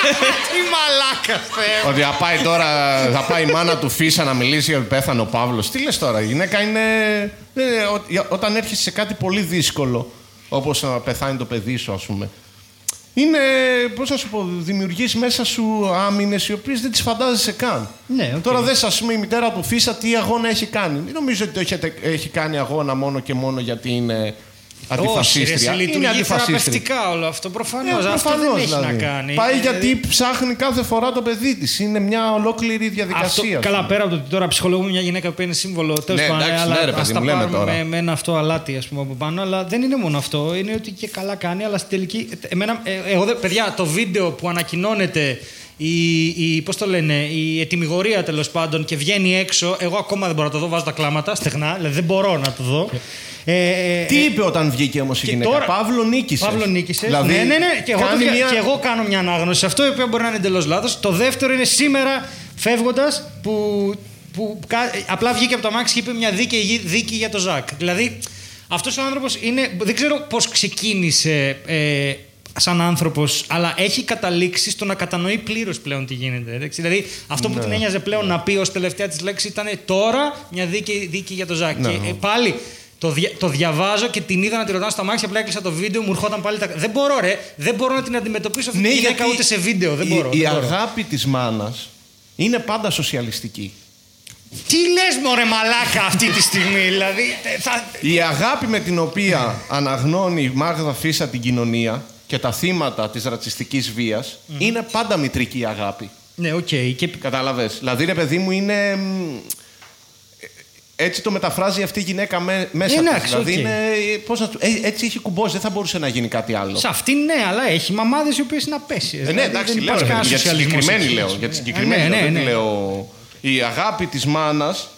[LAUGHS] Τι μαλάκα θε. Ότι θα πάει τώρα, θα πάει η μάνα του Φίσα να μιλήσει για ότι πέθανε ο Παύλος. Τι λες τώρα, η γυναίκα είναι... δεν είναι- ό- για- Όταν έρχεσαι σε κάτι πολύ δύσκολο, όπως να πεθάνει το παιδί σου ας πούμε, είναι, πώς να σου πω, δημιουργείς μέσα σου άμυνες οι οποίες δεν τις φαντάζεσαι καν. Ναι, οκ. Τώρα δες ας πούμε η μητέρα του Φίσα τι αγώνα έχει κάνει. Μην νομίζω ότι έχετε- έχει κάνει αγώνα μόνο και μόνο γιατί είναι Όχι, ρε, αντιφασίστρια. σε είναι λειτουργεί αντιφασίστρια. θεραπευτικά όλο αυτό. Προφανώς. Ε, αυτό προφανώς, δεν έχει δηλαδή. να κάνει. Πάει Ε, γιατί ψάχνει κάθε φορά το παιδί της. Είναι μια ολόκληρη Αυτό, διαδικασία. καλά, πέρα από το ότι τώρα ψυχολογούμε μια γυναίκα που είναι σύμβολο. Τέλος Ναι, πάντων, εντάξει, αλλά ναι, ρε, ας παιδί τα μου, λέμε πάρουμε τώρα. με, με ένα αυτό αλάτι ας πούμε, από πάνω. Αλλά δεν είναι μόνο αυτό. Είναι ότι και καλά κάνει, αλλά στην τελική. Εμένα, ε, εγώ, δεν- παιδιά, το βίντεο που ανακοινώνεται. Η, η, πώς το λένε, η ετοιμιγορία τέλος πάντων και βγαίνει έξω. Εγώ ακόμα δεν μπορώ να το δω, βάζω τα κλάματα στεγνά, δηλαδή δεν μπορώ να το δω. Ε, ε, Τι είπε όταν βγήκε όμως η και γυναίκα; τώρα- Παύλο νίκησες. Παύλο νίκησες. Δηλαδή, ναι, ναι, ναι. Και εγώ, κάνει το δια- μια... και εγώ κάνω μια ανάγνωση. σε Αυτό η οποία μπορεί να είναι εντελώς λάθος. Το δεύτερο είναι σήμερα φεύγοντας που, που κα- απλά βγήκε από το αμάξι και είπε μια δίκαιη δίκη για το Ζακ. Δηλαδή αυτός ο άνθρωπος είναι. Δεν ξέρω πώς ξεκίνησε. Ε, σαν άνθρωπος, αλλά έχει καταλήξει στο να κατανοεί πλήρως πλέον τι γίνεται. εντάξει. Δηλαδή, αυτό Ναι. που την ένοιαζε πλέον να πει ως τελευταία της λέξης ήταν τώρα μια δίκη, δίκη για το Ζακ. Ναι. Και ε, πάλι το, δια- το διαβάζω και την είδα να τη ρωτάω στα μάξια, απλά έκλεισα το βίντεο, μου ερχόταν πάλι τα. Δεν μπορώ, ρε. Δεν μπορώ να την αντιμετωπίσω αυτή Ναι, τη γυναίκα γιατί ούτε σε βίντεο. Δεν η, μπορώ. η δεν μπορώ. αγάπη της μάνας είναι πάντα σοσιαλιστική. Τι λες, μωρέ μαλάκα αυτή τη στιγμή, δηλαδή. ε, Θα... Η αγάπη με την οποία αναγνώνει η Μάγδα Φίσα την κοινωνία και τα θύματα της ρατσιστικής βίας είναι πάντα μητρική αγάπη. Ναι, οκ. Και... Κατάλαβες. Δηλαδή, ρε παιδί μου, είναι... μ, Έτσι το μεταφράζει αυτή η γυναίκα με, μέσα της. Εντάξει, Δηλαδή, οκ. είναι, πώς να, του- ε, έτσι έχει κουμπώσει. Δεν θα μπορούσε να γίνει κάτι άλλο. Σε αυτή ναι, αλλά έχει μαμάδες οι οποίες είναι απαίσιες. Ε, ναι, εντάξει, λέω, ρε, παιδί μου, για τη συγκεκριμένη λέω. Για τη συγκεκριμένη ναι, λέω, ναι, δεν ναι. τη λέω. Η αγάπη της μάνας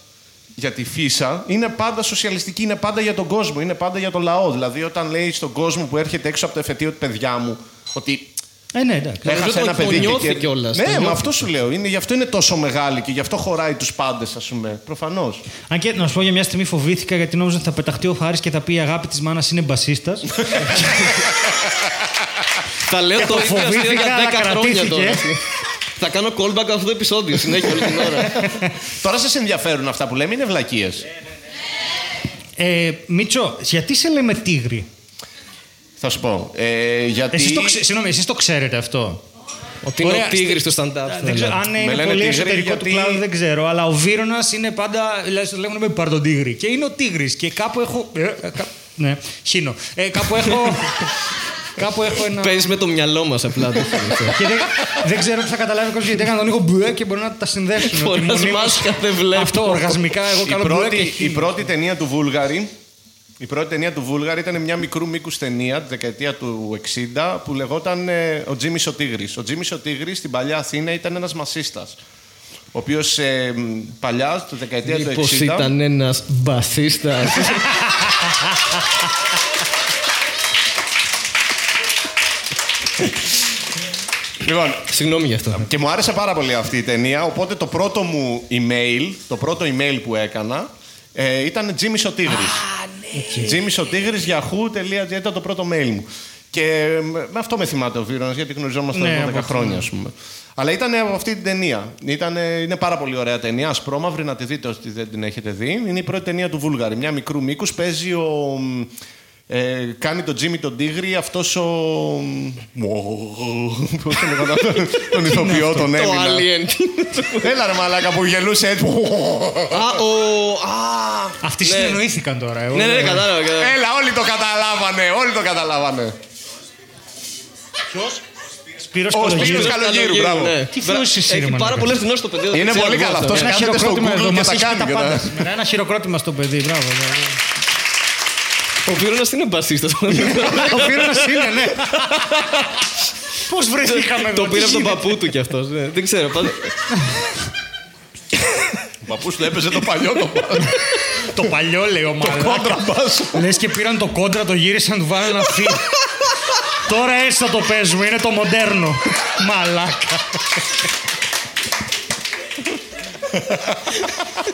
για τη φύσα είναι πάντα σοσιαλιστική, είναι πάντα για τον κόσμο, είναι πάντα για τον λαό. Δηλαδή, όταν λέει στον κόσμο που έρχεται έξω από το εφετείο του παιδιά μου ότι Ε, ναι, εντάξει. Νομίζω έχασε το- ένα το παιδί. νιώθει και... κιόλας, το Ναι, μα νιώθει. αυτό σου λέω. Είναι, γι' αυτό είναι τόσο μεγάλη και γι' αυτό χωράει τους πάντες, ας πούμε. Προφανώς. Αν και να σου πω για μια στιγμή φοβήθηκα γιατί νόμιζα ότι θα πεταχτεί ο Χάρης και θα πει η αγάπη της μάνας είναι μπασίστας. Τα λέω το το ίδιο αστείο φοβήθηκα, για αλλά 10 χρόνια κρατήθηκε. τώρα. Θα κάνω callback αυτό το επεισόδιο συνέχεια όλη την ώρα. [LAUGHS] Τώρα σας ενδιαφέρουν αυτά που λέμε, είναι βλακίες; ε, Μίτσο, γιατί σε λέμε τίγρη; Θα σου πω. Ε, γιατί. Εσείς το, ξε- συγγνώμη, εσείς το ξέρετε αυτό; Ότι είναι Ωραία, ο τίγρης στη- του stand-up. στην Δεν ξέρω, Ελλάδα. αν Με είναι λένε πολύ τίγρη εσωτερικό γιατί- του κλάδου δεν ξέρω. Αλλά ο Βίρονας είναι πάντα. λες, το λέγουν με πάρ τον τίγρη. Και είναι ο τίγρης. Και κάπου έχω. ε, ε, κα- Ναι, χίνο. Ε, κάπου έχω. [LAUGHS] κάπου έχω ένα. Παίζεις με το μυαλό μας απλά. το αυτό. Και δεν, δεν ξέρω τι θα καταλάβει ο κόσμος γιατί έκανε τον ήχο μπουέ και μπορεί να τα συνδέσουν. ότι Φοράς μονίμως- μάσκα, δεν βλέπω. Αυτό οργασμικά. Εγώ Η κάνω μπουέ και πρώτη, η χίλιο. πρώτη ταινία του Βούλγαρη η πρώτη ταινία του Βούλγαρη ήταν μια μικρού μήκους ταινία τη δεκαετία του 60 που λεγόταν ε, Ο Τζίμι ο Τίγρης. Ο Τζίμι ο Τίγρης στην παλιά Αθήνα ήταν ένας μασίστας. Ο οποίος ε, μ, παλιά, στη δεκαετία του 60. Μήπως ήταν ένας μπασίστα. [LAUGHS] Λοιπόν, Συγγνώμη γι' αυτό. Και μου άρεσε πάρα πολύ αυτή η ταινία. Οπότε το πρώτο μου email, το πρώτο email που έκανα, ε, ήταν Jimmy ο Τίγρης. ναι. Jimmy ο Τίγρης, yahoo.gr ήταν το πρώτο mail μου. Και ε, με αυτό με θυμάται ο Βίρονας, γιατί γνωριζόμαστε Ναι, 12 από αυτό, χρόνια, ας πούμε. Αλλά ήταν από αυτή την ταινία. Ήταν, είναι πάρα πολύ ωραία ταινία, ασπρόμαυρη, να τη δείτε όσοι δεν την έχετε δει. Είναι η πρώτη ταινία του Βούλγαρη. Μια μικρού μήκους παίζει ο. Ε, κάνει τον Τζίμι τον Τίγρη, αυτός ο. Πώς τον λέγανε αυτό, τον ηθοποιό, τον Το Έλληνα. Alien. Έλα ρε μαλάκα που γελούσε έτσι. Α, ο. Α, Αυτοί ναι. συνεννοήθηκαν τώρα. εγώ Ναι, ναι, ναι, δεν- κατάλαβα. κατάλαβα. Έλα, όλοι το καταλάβανε, όλοι το καταλάβανε. Σπύρος Ο Κολογύρου. Σπύρος Καλογύρου, μπράβο. Ναι. Τι φρούση είσαι, ρε Έχει μαλάκα. πάρα πολλές γνώσεις στο παιδί. Είναι δεν ξέρω πολύ εγώ καλά. αυτό. Αυτός Ένα κάθεται στο χειροκρότημα Google εδώ, και μας τα έχει πει κάνει τα και πάντα. τα- σήμερα. Ένα χειροκρότημα στο παιδί, μπράβο. Ο Βίρονα είναι μπασίστας. Ο Πύρονας είναι, ναι. Πώς βρεθήκαμε εδώ, Το τι πήρε από τον γίνεται; παππού του κι αυτός. Δεν ξέρω. πάντα- Ο παππούς του έπαιζε το παλιό το Το παλιό λέει ο μαλάκα. κόντραμπας. Λες και πήραν το κόντρα, το γύρισαν, του βάλουν ένα φύ. Τώρα έτσι θα το παίζουμε, είναι το μοντέρνο. Μαλάκα.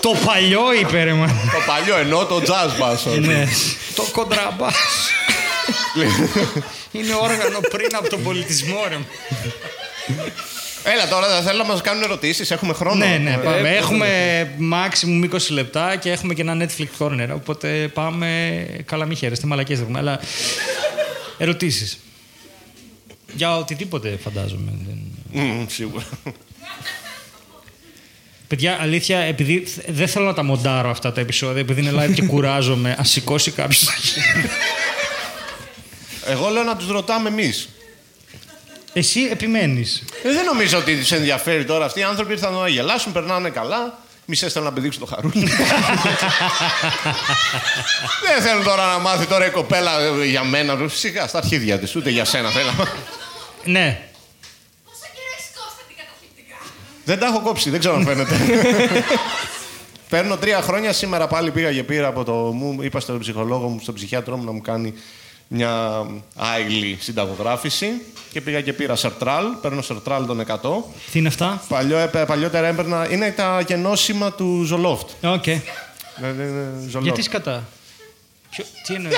Το παλιό είπε ρε μα. Το παλιό ενώ το jazz bass. Ναι. το κοντραμπάς. είναι όργανο πριν από τον πολιτισμό ρε. Έλα τώρα, θα θέλω να μας κάνουν ερωτήσεις, έχουμε χρόνο. Ναι, ναι, πάμε. Ε, έχουμε maximum 20 λεπτά και έχουμε και ένα Netflix corner. Οπότε πάμε. Καλά, μην χαίρεστε, μαλακές έχουμε. Αλλά ερωτήσεις. Για οτιδήποτε φαντάζομαι. Δεν- Μμμ, Σίγουρα. Παιδιά, αλήθεια, επειδή θ- δεν θέλω να τα μοντάρω αυτά τα επεισόδια, επειδή είναι live και κουράζομαι, ας σηκώσει κάποιος τα χέρια. Εγώ λέω να τους ρωτάμε εμείς. Εσύ επιμένεις. Ε, δεν νομίζω ότι του ενδιαφέρει τώρα. Αυτοί οι άνθρωποι ήρθαν να γελάσουν, περνάνε καλά. Μισέ θέλουν να πηδήξουν το χαρούνι. [LAUGHS] δεν θέλουν τώρα να μάθει τώρα η κοπέλα ε, για μένα. Σιγά στα αρχίδια της, ούτε για σένα θέλω. Ναι. Πόσο καιρό έχει κόστα την καταθλιπτικά. Δεν τα έχω κόψει, δεν ξέρω αν φαίνεται. [LAUGHS] Παίρνω τρία χρόνια. Σήμερα πάλι πήγα και πήρα από το. Μου, είπα στον ψυχολόγο μου, στον ψυχιάτρό μου να μου κάνει μια άυλη συνταγογράφηση. Και πήγα και πήρα Sertral. Παίρνω Sertral των 100. Τι είναι αυτά; Παλιό, έπαι- παλιότερα έπαιρνα. Είναι τα γενόσημα του Zoloft. OK. Ναι, ναι, ναι, Zoloft. Γιατί σκατά; Ποιο... Τι εννοείς;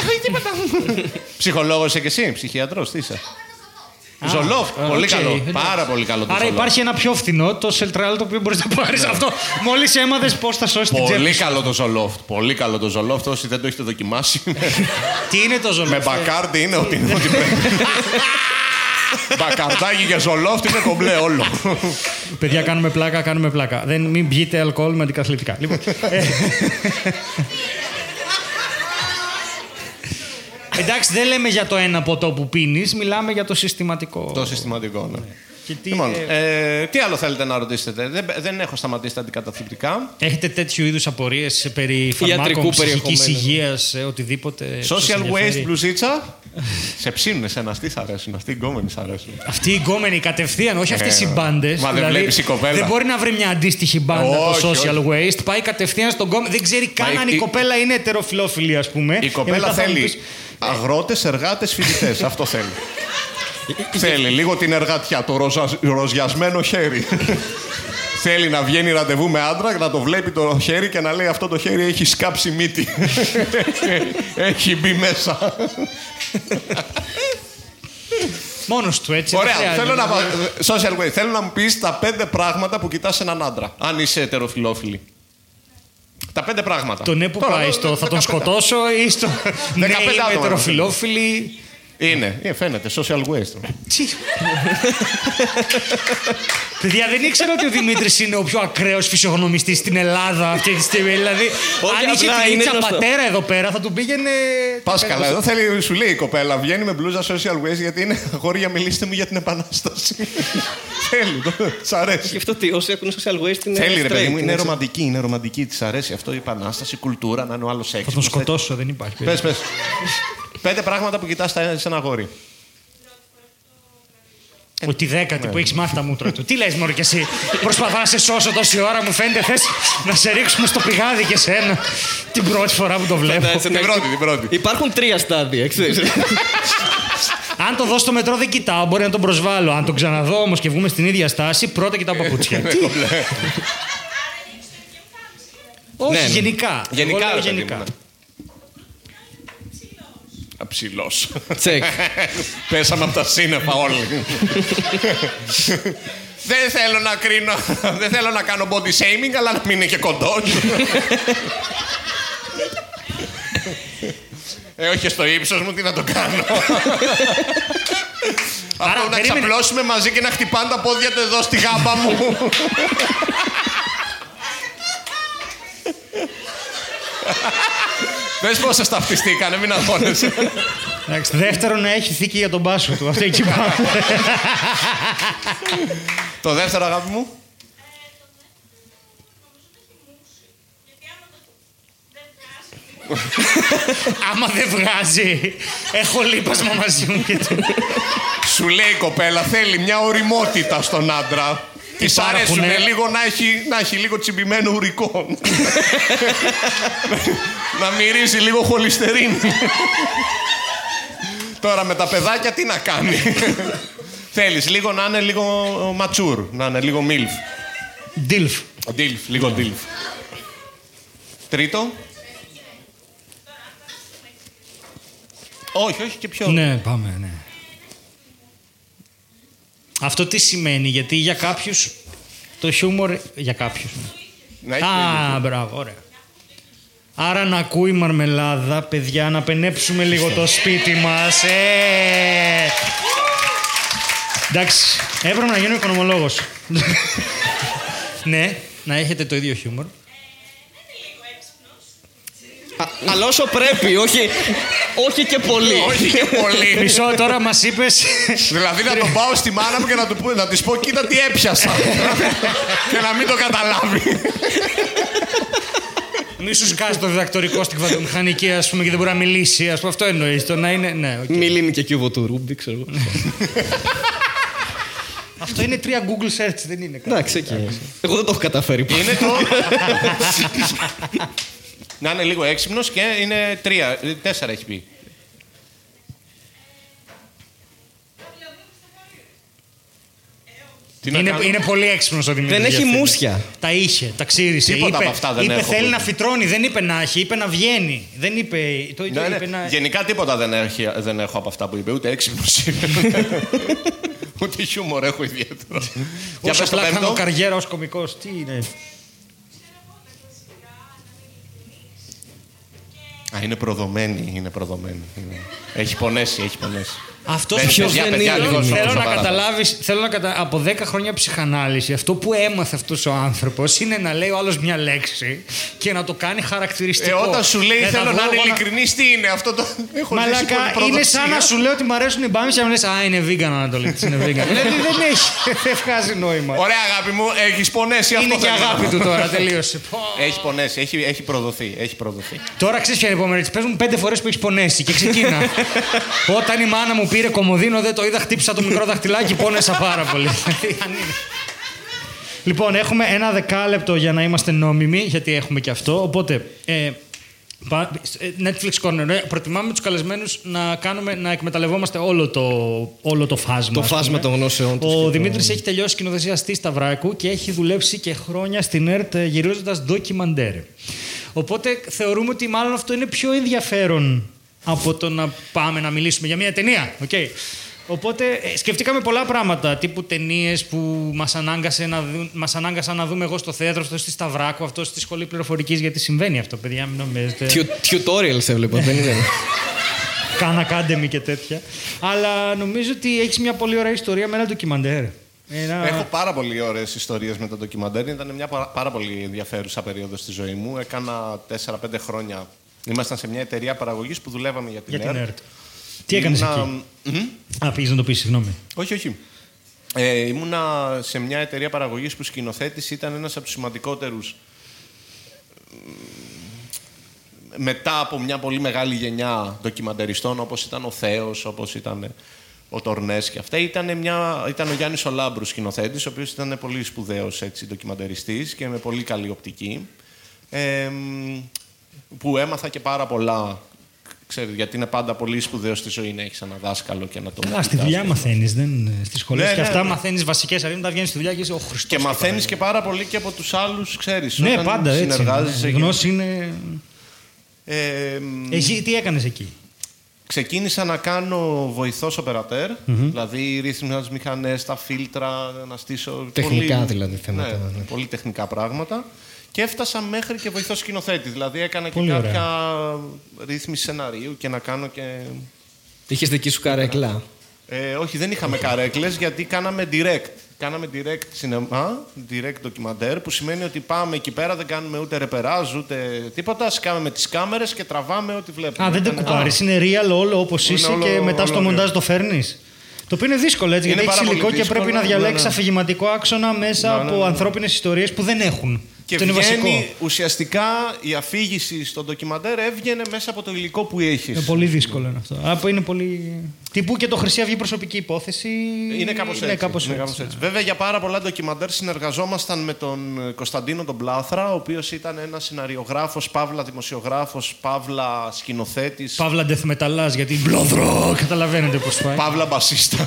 Ψυχολόγος είσαι και εσύ, ψυχιατρός, τι είσαι; Zoloft, πολύ Οκ, καλό. εντάξει. Πάρα πολύ καλό το Άρα Zoloft. υπάρχει ένα πιο φθηνό, το Sertral, το οποίο μπορείς να πάρεις αυτό. Μόλις έμαθες πώς θα σώσεις την τσέπη. Πολύ σου. καλό το Ζολόφτ. Πολύ καλό το Ζολόφτ. Όσοι δεν το έχετε δοκιμάσει. [LAUGHS] Τι είναι το ζολόφτ. με μπακάρντι είναι ό,τι ό,τι πρέπει. [LAUGHS] Μπακαρτάκι και Ζολόφτ είναι κομπλέ όλο. Παιδιά, κάνουμε πλάκα, κάνουμε πλάκα. Δεν, μην πιείτε αλκοόλ με αντικαθλιπτικά. Λοιπόν, ε, Εντάξει, δεν λέμε για το ένα ποτό που πίνεις, μιλάμε για το συστηματικό. το συστηματικό, ναι. Και τι, Λοιπόν, ε, ε, τι άλλο θέλετε να ρωτήσετε; Δεν, δεν έχω σταματήσει τα αντικαταθλιπτικά. Έχετε τέτοιου είδους απορίες περί φαρμάκων, Ιατρικού ψυχικής περιεχομένου. υγείας, οτιδήποτε. που σας Social waste ενδιαφέρει; μπλουζίτσα. σε ψήνουν εσένα, αυτοί σ' αρέσουν. Αυτοί οι γκόμενοι σ' αρέσουν. Αυτή η γκόμενη κατευθείαν, όχι αυτές οι Ε, μπάντες. μα δεν βλέπεις η κοπέλα. Δεν μπορεί να βρει μια αντίστοιχη μπάντα Όχι, το social όχι. waste. Πάει κατευθείαν στον γκόμενη. Δεν ξέρει καν η- αν η η- κοπέλα είναι ετεροφιλόφιλη, ας πούμε. Η Και κοπέλα μετά θα μου θέλει πεις, αγρότες, εργάτες, φοιτητές. [LAUGHS] Αυτό θέλει. θέλει λίγο την εργατιά, το ροζα- ροζιασμένο χέρι. [LAUGHS] θέλει να βγαίνει ραντεβού με άντρα, να το βλέπει το χέρι και να λέει αυτό το χέρι έχει σκάψει μύτη. [LAUGHS] έχει μπει μέσα. Μόνος του έτσι. Ωραία, δεν χρειάζεται. θέλω να, πα- social way, θέλω να μου πεις τα πέντε πράγματα που κοιτάς έναν άντρα, αν είσαι ετεροφιλόφιλη. Τα πέντε πράγματα. Το ναι που Τώρα, πάει δε- στο θα τον 15. σκοτώσω ή στο ναι 15 είμαι άτομα. Ετεροφιλόφιλη. Είναι, ε, φαίνεται. Social waste. Τι; Παιδιά, δεν ήξερα ότι ο Δημήτρης είναι ο πιο ακραίος φυσιογνωμιστής στην Ελλάδα αυτή τη στιγμή. Δηλαδή, Όχι, αν είχε απλά την είναι Ίτσα γνωστό. πατέρα εδώ πέρα, θα του πήγαινε. Πας καλά. Εδώ θέλει, σου λέει η κοπέλα, βγαίνει με μπλούζα social waste γιατί είναι αγόρια, μιλήστε μου για την επανάσταση. [LAUGHS] θέλει, το- της αρέσει. Γι' αυτό ότι όσοι έχουν social waste είναι. Θέλει, ρε παιδί straight, μου, είναι έτσι. ρομαντική. Είναι ρομαντική. Της αρέσει αυτό η επανάσταση, η κουλτούρα, να είναι ο άλλος έξυπνο. Θα τον σκοτώσω, δεν υπάρχει. Πες, πες. Πέντε πράγματα που κοιτάς σε ένα αγόρι. Ο τη δέκατη που έχεις μάθει τα μούτρα του. Τι λες, Μωρή, και εσύ. Προσπαθώ να σε σώσω τόση ώρα, μου φαίνεται θες να σε ρίξουμε στο πηγάδι και σένα. Την πρώτη φορά που το βλέπω. Φαντάζεσαι να Την πρώτη, την πρώτη. Υπάρχουν τρία στάδια, ξέρεις. Αν το δω στο μετρό δεν κοιτάω, μπορεί να τον προσβάλλω. Αν τον ξαναδώ όμως και βγούμε στην ίδια στάση, πρώτα κοιτάω παπούτσια. Τι; Όχι, Ναι, ναι. γενικά. Γενικά, Εγώ λέω ρε παιδί μου, γενικά. Ναι. Αψηλό. Τσεκ. [LAUGHS] Πέσαμε από τα σύννεφα όλοι. Δεν θέλω να κρίνω, δεν θέλω να κάνω body shaming, αλλά να μην είναι και κοντός. ε, όχι στο ύψος μου, τι να το κάνω. Αυτό να περίμενε. ξαπλώσουμε μαζί και να χτυπάνε τα πόδια του εδώ στη γάμπα μου. [LAUGHS] Δες πόσες ταυτιστήκανε, μην αγχώνεσαι. Εντάξει, δεύτερο να έχει θήκη για τον πάσο του. Αυτό εκεί πάμε. Το δεύτερο, αγάπη μου. Άμα δεν βγάζει, έχω λείπασμα μαζί μου και του. Σου λέει η κοπέλα, θέλει μια οριμότητα στον άντρα. Τη Υπάρχουνε. αρέσουν λίγο να έχει, να έχει λίγο τσιμπημένο ουρικό. να μυρίζει λίγο χολυστερίνη. Τώρα με τα παιδάκια τι να κάνει. Θέλεις λίγο να είναι λίγο ματσούρ, να είναι λίγο μίλφ. Ντίλφ. Ντίλφ, λίγο ντίλφ. Τρίτο. Όχι, όχι και πιο. Ναι, πάμε, ναι. Αυτό τι σημαίνει, γιατί για κάποιους το χιούμορ... Για κάποιους. ναι. Να έχει Α, μπράβο, ωραία. Άρα να ακούει μαρμελάδα, παιδιά, να πενέψουμε λίγο το σπίτι μας. Ε! Εντάξει, έπρεπε να γίνω οικονομολόγος. ναι, να έχετε το ίδιο χιούμορ. Α, Αλλά όσο πρέπει, όχι, όχι και πολύ. Όχι και πολύ. Μισό τώρα μας είπες... Δηλαδή να τον πάω στη μάνα μου και να, του, πω- να της πω κοίτα τι έπιασα. και να μην το καταλάβει. Μη σου σκάσει το διδακτορικό στην κβαντομηχανική, ας πούμε, και δεν μπορεί να μιλήσει. Ας πούμε, αυτό εννοείς. Το να είναι. Ναι, οκ. Μη λύνει και κύβο του Ρούμπικ, ξέρω εγώ. Αυτό είναι τρία Google search, δεν είναι. κάτι. Εντάξει, εκεί. Εγώ δεν το έχω καταφέρει. είναι το... [LAUGHS] να είναι λίγο έξυπνος και είναι τρία, ε, τέσσερα έχει πει. Τι να Είναι, κάνω; είναι πολύ έξυπνος ο Δημήτρης. Δεν έχει μουσια. Τα είχε, τα ξύρισε. Τίποτα είπε, από αυτά δεν είπε έχω, θέλει πολύ. να φυτρώνει, δεν είπε να έχει, είπε να βγαίνει. Δεν είπε. Το, το Ναι, ναι. είπε να... Γενικά τίποτα δεν, έχει, δεν έχω από αυτά που είπε, ούτε έξυπνος είμαι. [LAUGHS] ούτε χιούμορ έχω ιδιαίτερο. Για Όσο πες το απλά κάνω πέμπτο. καριέρα ως κωμικός. Τι είναι; Α, είναι προδομένη, είναι προδομένη. Είναι- Έχει πονέσει, έχει πονέσει. Αυτός Μπες, ποιος παιδιά, δεν παιδιά, είναι. λίγο Θέλω, θέλω να σοβαρά. καταλάβεις, θέλω να κατα... από 10 χρόνια ψυχανάλυση, αυτό που έμαθε αυτός ο άνθρωπος είναι να λέει ο άλλος μια λέξη και να το κάνει Ε, χαρακτηριστικό. όταν σου λέει Ε, θα θέλω βγω να είναι εγώ ειλικρινής, τι είναι αυτό το. Έχω ζήσει Μαλάκα, πολύ είναι σαν να προδοσία. σου λέω ότι μου αρέσουν οι μπάμες και να μου λες Α, είναι vegan Ανατολή. είναι vegan. δηλαδή δεν έχει, [LAUGHS] δεν βγάζει νόημα. Ωραία, αγάπη μου, έχεις πονέσει αυτό. είναι και θέλω να αγάπη πω. του τώρα, [LAUGHS] τελείωσε. Πω. Έχει πονέσει, έχει, έχει προδοθεί. Έχει προδοθεί. Τώρα ξέρεις ποια είναι η επόμενη. Πες μου πέντε φορές που έχεις πονέσει και ξεκίνα. [LAUGHS] Όταν η μάνα μου πήρε κομμωδίνο, δεν το είδα, χτύπησα το μικρό δαχτυλάκι, πόνεσα πάρα πολύ. [LAUGHS] Δηλαδή, αν είναι. λοιπόν, έχουμε ένα δεκάλεπτο για να είμαστε νόμιμοι, γιατί έχουμε και αυτό. Οπότε, ε, πα- ε, Netflix Corner. ε, Προτιμάμε τους καλεσμένους να, κάνουμε, να εκμεταλλευόμαστε όλο το, όλο το φάσμα. Το ας φάσμα πούμε. των γνώσεών τους και Ο το- Δημήτρης έχει τελειώσει σκηνοθεσία στη Σταυράκου και έχει δουλέψει και χρόνια στην ΕΡΤ γυρίζοντας ντοκιμαντέρ. Οπότε θεωρούμε ότι μάλλον αυτό είναι πιο ενδιαφέρον από το να πάμε να μιλήσουμε για μια ταινία. Okay. Οπότε ε, σκεφτήκαμε πολλά πράγματα, τύπου ταινίες που μας ανάγκασε να δουν- μας ανάγκασαν να δούμε εγώ στο θέατρο, αυτό στη Σταυράκου, αυτό στη σχολή πληροφορικής, γιατί συμβαίνει αυτό, παιδιά, μην νομίζετε. Τιου- Tutorials έβλεπα, δεν είναι. [LAUGHS] Khan Academy και τέτοια. Αλλά νομίζω ότι έχεις μια πολύ ωραία ιστορία με ένα ντοκιμαντέρ. Ένα... Έχω πάρα πολύ ωραίες ιστορίες με το ντοκιμαντέρ. Ήταν μια πάρα, πάρα πολύ ενδιαφέρουσα περίοδος στη ζωή μου. Έκανα 4-5 χρόνια. Ήμασταν σε μια εταιρεία παραγωγής που δουλεύαμε για την Για την ΕΡΤ. ΕΡΤ. Τι έκανες Ήμουνα- εκεί; Μμμ. Α, πήγες να το πεις, συγγνώμη. Όχι, όχι. Ε, ήμουνα σε μια εταιρεία παραγωγής που σκηνοθέτης ήταν ένας από τους σημαντικότερους μ, μετά από μια πολύ μεγάλη γενιά ντοκιμαντεριστών όπως ήταν ο Θέος, όπως ήταν ο Τορνές και αυτά. Ήταν, μια, ήταν ο Γιάννης Ολάμπρου σκηνοθέτης, ο οποίος ήταν πολύ σπουδαίος έτσι, ντοκιμαντεριστής και με πολύ καλή οπτική. Ε, μ, που έμαθα και πάρα πολλά, ξέρετε, γιατί είναι πάντα πολύ σπουδαίος στη ζωή να έχεις ένα δάσκαλο και να το Καλά, στη δουλειά μαθαίνεις, δεν στις σχολές. Ναι, και ναι, αυτά ναι. μαθαίνεις βασικές αρχέ. Μετά βγαίνεις στη δουλειά και είσαι ο Χριστός. Και μαθαίνεις και πάρα πολύ και από τους άλλους, ξέρεις. Ναι, πάντα έτσι. Συνεργάζεσαι. Ναι. Η και- γνώση είναι. Ε, μ, Εσύ τι έκανες εκεί; ξεκίνησα να κάνω βοηθός οπερατέρ, δηλαδή ρύθμιζα τις μηχανές, τα φίλτρα, να στήσω... Τεχνικά πολύ, δηλαδή θέματα, Ναι, ναι. πολύ τεχνικά πράγματα. Και έφτασα μέχρι και βοηθός σκηνοθέτη, δηλαδή έκανα και Πολύ ωραία. κάποια ρύθμιση σεναρίου και να κάνω και... Είχες δική σου καρέκλα; Ε, όχι, δεν είχαμε καρέκλες γιατί κάναμε direct. Κάναμε direct σινεμά, direct ντοκιμαντέρ, που σημαίνει ότι πάμε εκεί πέρα, δεν κάνουμε ούτε ρεπεράζ, ούτε τίποτα. Σκάμε με τις κάμερες και τραβάμε ό,τι βλέπουμε. Α, δεν το Ήταν- κουπάρει. Είναι real όλο όπως Είναι είσαι όλο- και μετά στο όλο μοντάζ real. το φέρνεις. Το οποίο είναι δύσκολο έτσι, Είναι γιατί έχεις πάρα πολύ υλικό και δύσκολο, πρέπει να ναι, διαλέξεις ναι. αφηγηματικό άξονα μέσα Ναι, ναι, από ναι. ανθρώπινες ιστορίες που δεν έχουν. Και Αυτό είναι βγαίνει, βασικό. ουσιαστικά η αφήγηση στο ντοκιμαντέρ έβγαινε μέσα από το υλικό που έχεις. Είναι πολύ δύσκολο είναι αυτό. Από είναι πολύ. Τύπου και το Χρυσή Αυγή προσωπική υπόθεση. Είναι κάπως έτσι. Είναι κάπως είναι έτσι. κάπως έτσι. Βέβαια, για πάρα πολλά ντοκιμαντέρ συνεργαζόμασταν με τον ε, Κωνσταντίνο τον Πλάθρα, ο οποίος ήταν ένας σεναριογράφος, παύλα δημοσιογράφος, παύλα σκηνοθέτης, Παύλα death metalάς, γιατί μπλόδρο, καταλαβαίνετε πώς πάει. παύλα μπασίστας.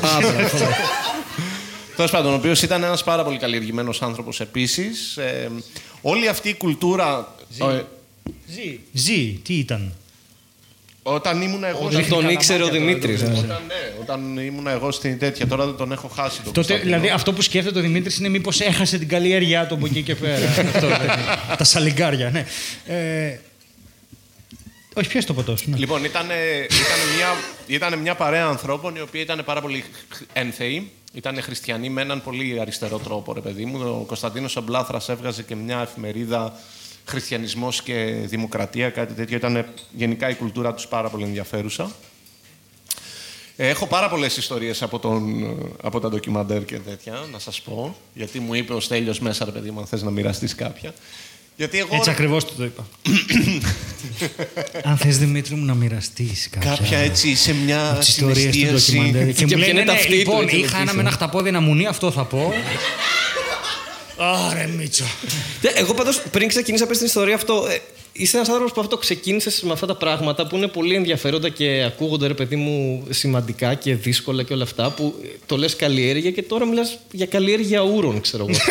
Τέλος πάντων, ο οποίος ήταν ένας πάρα πολύ καλλιεργημένος άνθρωπος επίσης. Ε, όλη αυτή η κουλτούρα. ε, Ζει. Ζει, τι ήταν; όταν ήμουν εγώ. Όταν στην τον ήξερε ο Καλαμάκια, Δημήτρης, τώρα, ναι. Όταν, ναι, όταν ήμουν εγώ στην τέτοια, τώρα δεν τον έχω χάσει. Τον Τότε, Κωνσταντίνο. δηλαδή αυτό που σκέφτεται ο Δημήτρης είναι μήπως έχασε την καλλιέργειά του από εκεί και πέρα. [LAUGHS] Αυτό δεν είναι. Τα σαλιγκάρια, ναι. Ε, όχι, ποιο το ποτό σου. Ναι. Λοιπόν, ήταν, ήταν, μια, ήταν μια παρέα ανθρώπων οι οποίοι ήταν πάρα πολύ χ- ένθεοι. Ήταν χριστιανοί με έναν πολύ αριστερό τρόπο, ρε παιδί μου. Ο Κωνσταντίνος Αμπλάθρας έβγαζε και μια εφημερίδα Χριστιανισμός και Δημοκρατία, κάτι τέτοιο. Ήταν γενικά η κουλτούρα τους πάρα πολύ ενδιαφέρουσα. Ε, Έχω πάρα πολλές ιστορίες από, τον, από τα ντοκιμαντέρ και τέτοια, να σας πω. Γιατί μου είπε ο Στέλιος μέσα, ρε παιδί μου, αν θες να μοιραστείς κάποια. Γιατί εγώ... Έτσι ακριβώς του το είπα. Αν θες Δημήτρη μου να μοιραστείς κάποια. Κάποια έτσι σε μια τις ιστορίες του συναισθίαση. ντοκιμαντέρ. Και μου Και λέει, ποια είναι ναι, τα ναι, αυτή του, λοιπόν, έτσι, είχα να ένα πεις, με ένα ε. χταπόδι ένα μουνί, αυτό θα πω. Άρε Μίτσο. Ναι, Εγώ πάντως πριν ξεκινήσω πες την ιστορία αυτό, ε, είσαι ένας άνθρωπος που αυτό ξεκίνησες με αυτά τα πράγματα που είναι πολύ ενδιαφέροντα και ακούγονται ρε παιδί μου σημαντικά και δύσκολα και όλα αυτά που ε, το λες καλλιέργεια και τώρα μιλάς για καλλιέργεια ούρων, ξέρω εγώ. [LAUGHS]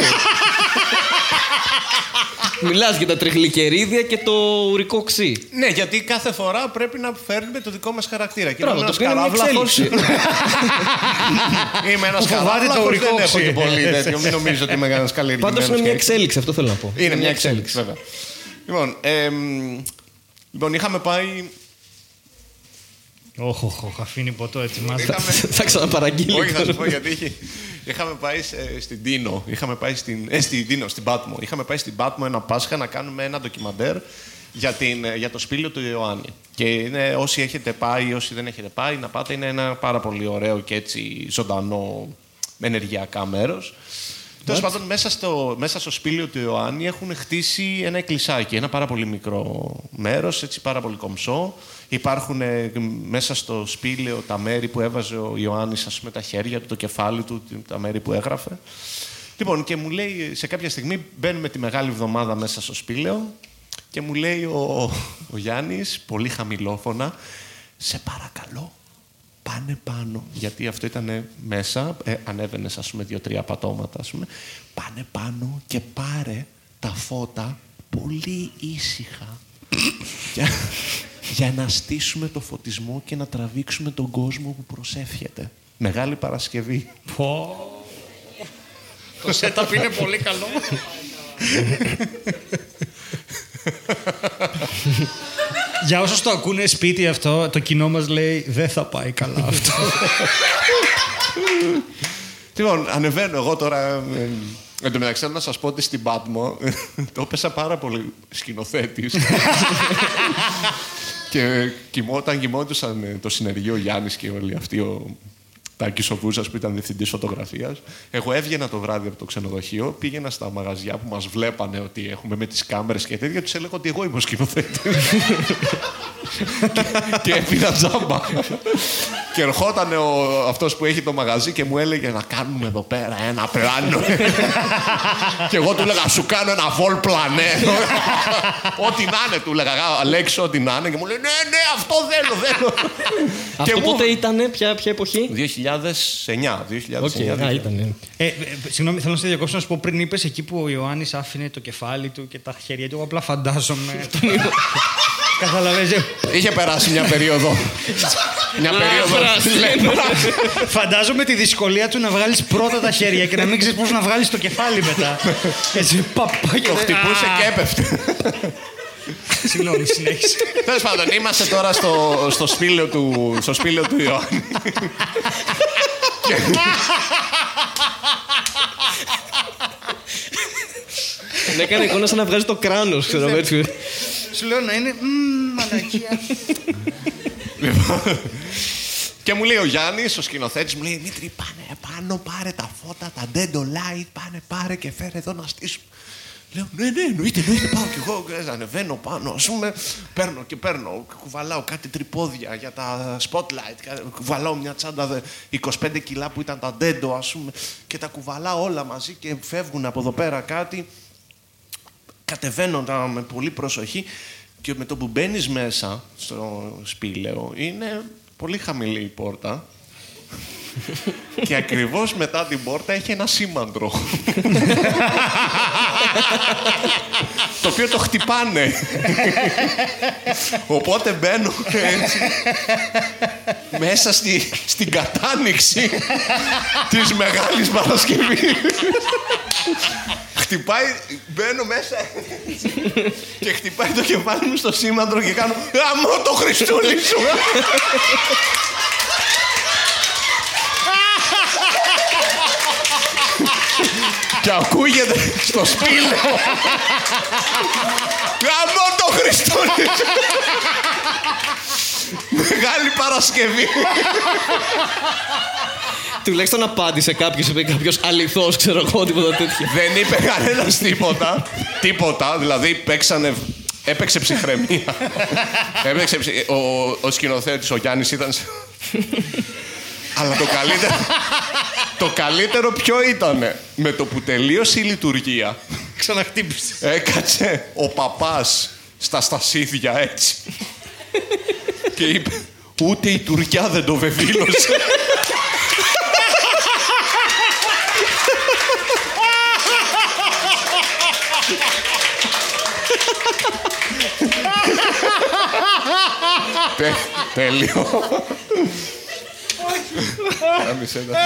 Μιλάς για τα τριγλικερίδια και το ουρικό ξύ. Ναι, γιατί κάθε φορά πρέπει να φέρνουμε το δικό μας χαρακτήρα. Και Μπράβο, είμαι το ένας οποίο είναι μια καράβλαχος. εξέλιξη. [LAUGHS] Είμαι ένας Που φοβάται το καράβλαχος, ουρικό δεν έχω ξύ. και πολύ τέτοιο. Μην νομίζω ότι είμαι ένα καλλιεργημένο. Πάντως είναι μια εξέλιξη, αυτό θέλω να πω. Είναι μια εξέλιξη, βέβαια. Λοιπόν, εμ, λοιπόν, είχαμε πάει. Όχι, όχι, αφήνει ποτό έτσι μάζα. Είχαμε... Θα ξαναπαραγγείλει. Όχι, θα σου πω γιατί είχε- είχαμε πάει σε- στην Τίνο. Είχαμε πάει στην. Ε, στην Τίνο, στην Πάτμο. Είχαμε πάει στην Πάτμο ένα Πάσχα να κάνουμε ένα ντοκιμαντέρ για, την, ε, για το σπήλιο του Ιωάννη. Και είναι, όσοι έχετε πάει, όσοι δεν έχετε πάει, να πάτε. Είναι ένα πάρα πολύ ωραίο και έτσι ζωντανό ενεργειακά μέρος. Τέλος πάντων, μέσα στο, μέσα στο σπήλιο του Ιωάννη έχουν χτίσει ένα εκκλησάκι. Ένα πάρα πολύ μικρό μέρος, έτσι πάρα πολύ κομψό. Υπάρχουν ε, μέσα στο σπήλαιο τα μέρη που έβαζε ο Ιωάννης, ας πούμε, τα χέρια του, το κεφάλι του, τα μέρη που έγραφε. Λοιπόν, και μου λέει, σε κάποια στιγμή μπαίνουμε τη Μεγάλη Εβδομάδα μέσα στο σπήλαιο και μου λέει ο, ο Γιάννης, πολύ χαμηλόφωνα, σε παρακαλώ, πάνε πάνω. Γιατί αυτό ήταν μέσα, ε, ανέβαινε ας πούμε δύο-τρία πατώματα ας πούμε. Πάνε πάνω και πάρε τα φώτα πολύ ήσυχα για, για να στήσουμε το φωτισμό και να τραβήξουμε τον κόσμο που προσεύχεται. Μεγάλη Παρασκευή. Το setup είναι πολύ καλό. [LAUGHS] Για όσους το ακούνε σπίτι αυτό, το κοινό μας λέει δεν θα πάει καλά αυτό. Λοιπόν, ανεβαίνω εγώ τώρα. ε, Εν τω μεταξύ, θέλω να σας πω ότι στην Πάτμο το έπεσα πάρα πολύ σκηνοθέτης. [LAUGHS] και κοιμώ, όταν κοιμόντουσαν ε, το συνεργείο Γιάννης και όλοι αυτοί, ο Τάκης ο Βούζας που ήταν διευθυντής φωτογραφίας, εγώ έβγαινα το βράδυ από το ξενοδοχείο, πήγαινα στα μαγαζιά που μας βλέπανε ότι έχουμε με τις κάμερες και τέτοια, τους έλεγα ότι εγώ είμαι ο σκηνοθέτης. [LAUGHS] και έπεινα τζάμπα. και ερχόταν ο, αυτός που έχει το μαγαζί και μου έλεγε να κάνουμε εδώ πέρα ένα πλάνο. [LAUGHS] και εγώ του έλεγα σου κάνω ένα vol plané. [LAUGHS] ό,τι να είναι του έλεγα. Αλέξο, ό,τι να είναι. Και μου λέει ναι, ναι, αυτό θέλω, θέλω. Αυτό μου- πότε ήταν, ποια, ποια εποχή; 2009. 2009. Οκ, α, ήταν. ε, ε, συγγνώμη, θέλω να σε διακόψω να σου πω πριν είπες εκεί που ο Ιωάννης άφηνε το κεφάλι του και τα χέρια του. Εγώ απλά φαντάζομαι. [LAUGHS] Καταλαβαίνεις. Είχε περάσει μια περίοδο. μια περίοδο. Φαντάζομαι τη δυσκολία του να βγάλεις πρώτα τα χέρια και να μην ξέρεις πώς να βγάλεις το κεφάλι μετά. [LAUGHS] Έτσι, παπά και το χτυπούσε και έπεφτε. [LAUGHS] Συγγνώμη, συνέχισε. Τέλος πάντων, είμαστε τώρα στο, στο, σπήλαιο του, στο σπήλαιο του Ιωάννη. Ναι, έκανε εικόνα σαν να βγάζει το κράνος, ξέρω εγώ, έτσι. Σου λέω να είναι. «Μμμ, Μαλακία. Και μου λέει ο Γιάννης, ο σκηνοθέτης, μου λέει: Δημήτρη, πάνε πάνω, πάρε τα φώτα, τα dendo light, πάνε, πάρε και φέρε εδώ να στήσουμε. Λέω: Ναι, ναι, εννοείται, εννοείται, πάω κι εγώ. ε, Ανεβαίνω πάνω, ας πούμε, παίρνω και παίρνω. Κουβαλάω κάτι τρυπόδια για τα spotlight. κα- Κουβαλάω μια τσάντα δε- 25 κιλά που ήταν τα dendo, ας πούμε, και τα κουβαλάω όλα μαζί και φεύγουν από εδώ πέρα κάτι. Κατεβαίνω τα με πολύ προσοχή και με το που μπαίνεις μέσα στο σπήλαιο είναι πολύ χαμηλή η πόρτα. [LAUGHS] και ακριβώς μετά την πόρτα έχει ένα σήμαντρο. [LAUGHS] το οποίο το χτυπάνε. Οπότε μπαίνω έτσι μέσα στη, στην κατάνοιξη της Μεγάλης Παρασκευής. Χτυπάει, μπαίνω μέσα και χτυπάει το κεφάλι μου στο σήμαντρο και κάνω «Γαμώ το Χριστούλη σου!» Και ακούγεται στο σπήλαιο «Γαμώ το Χριστούλη σου!» Μεγάλη Παρασκευή. Τουλάχιστον απάντησε κάποιος, είπε κάποιος αληθό, ξέρω εγώ, τίποτα τέτοιο. Δεν είπε κανένας τίποτα. τίποτα. Δηλαδή παίξανε. Έπαιξε ψυχραιμία. [LAUGHS] Έπαιξε ψυχ... Ο, ο σκηνοθέτης, ο Γιάννης ήταν... σε- Αλλά το καλύτερο... [LAUGHS] το καλύτερο ποιο ήτανε; Με το που τελείωσε η λειτουργία, Ξαναχτύπησε. έκατσε ο παπάς στα στασίδια έτσι. και είπε, ούτε η Τουρκιά δεν το βεβήλωσε. [LAUGHS] Τε- Τέλειο. Κάμισε τα.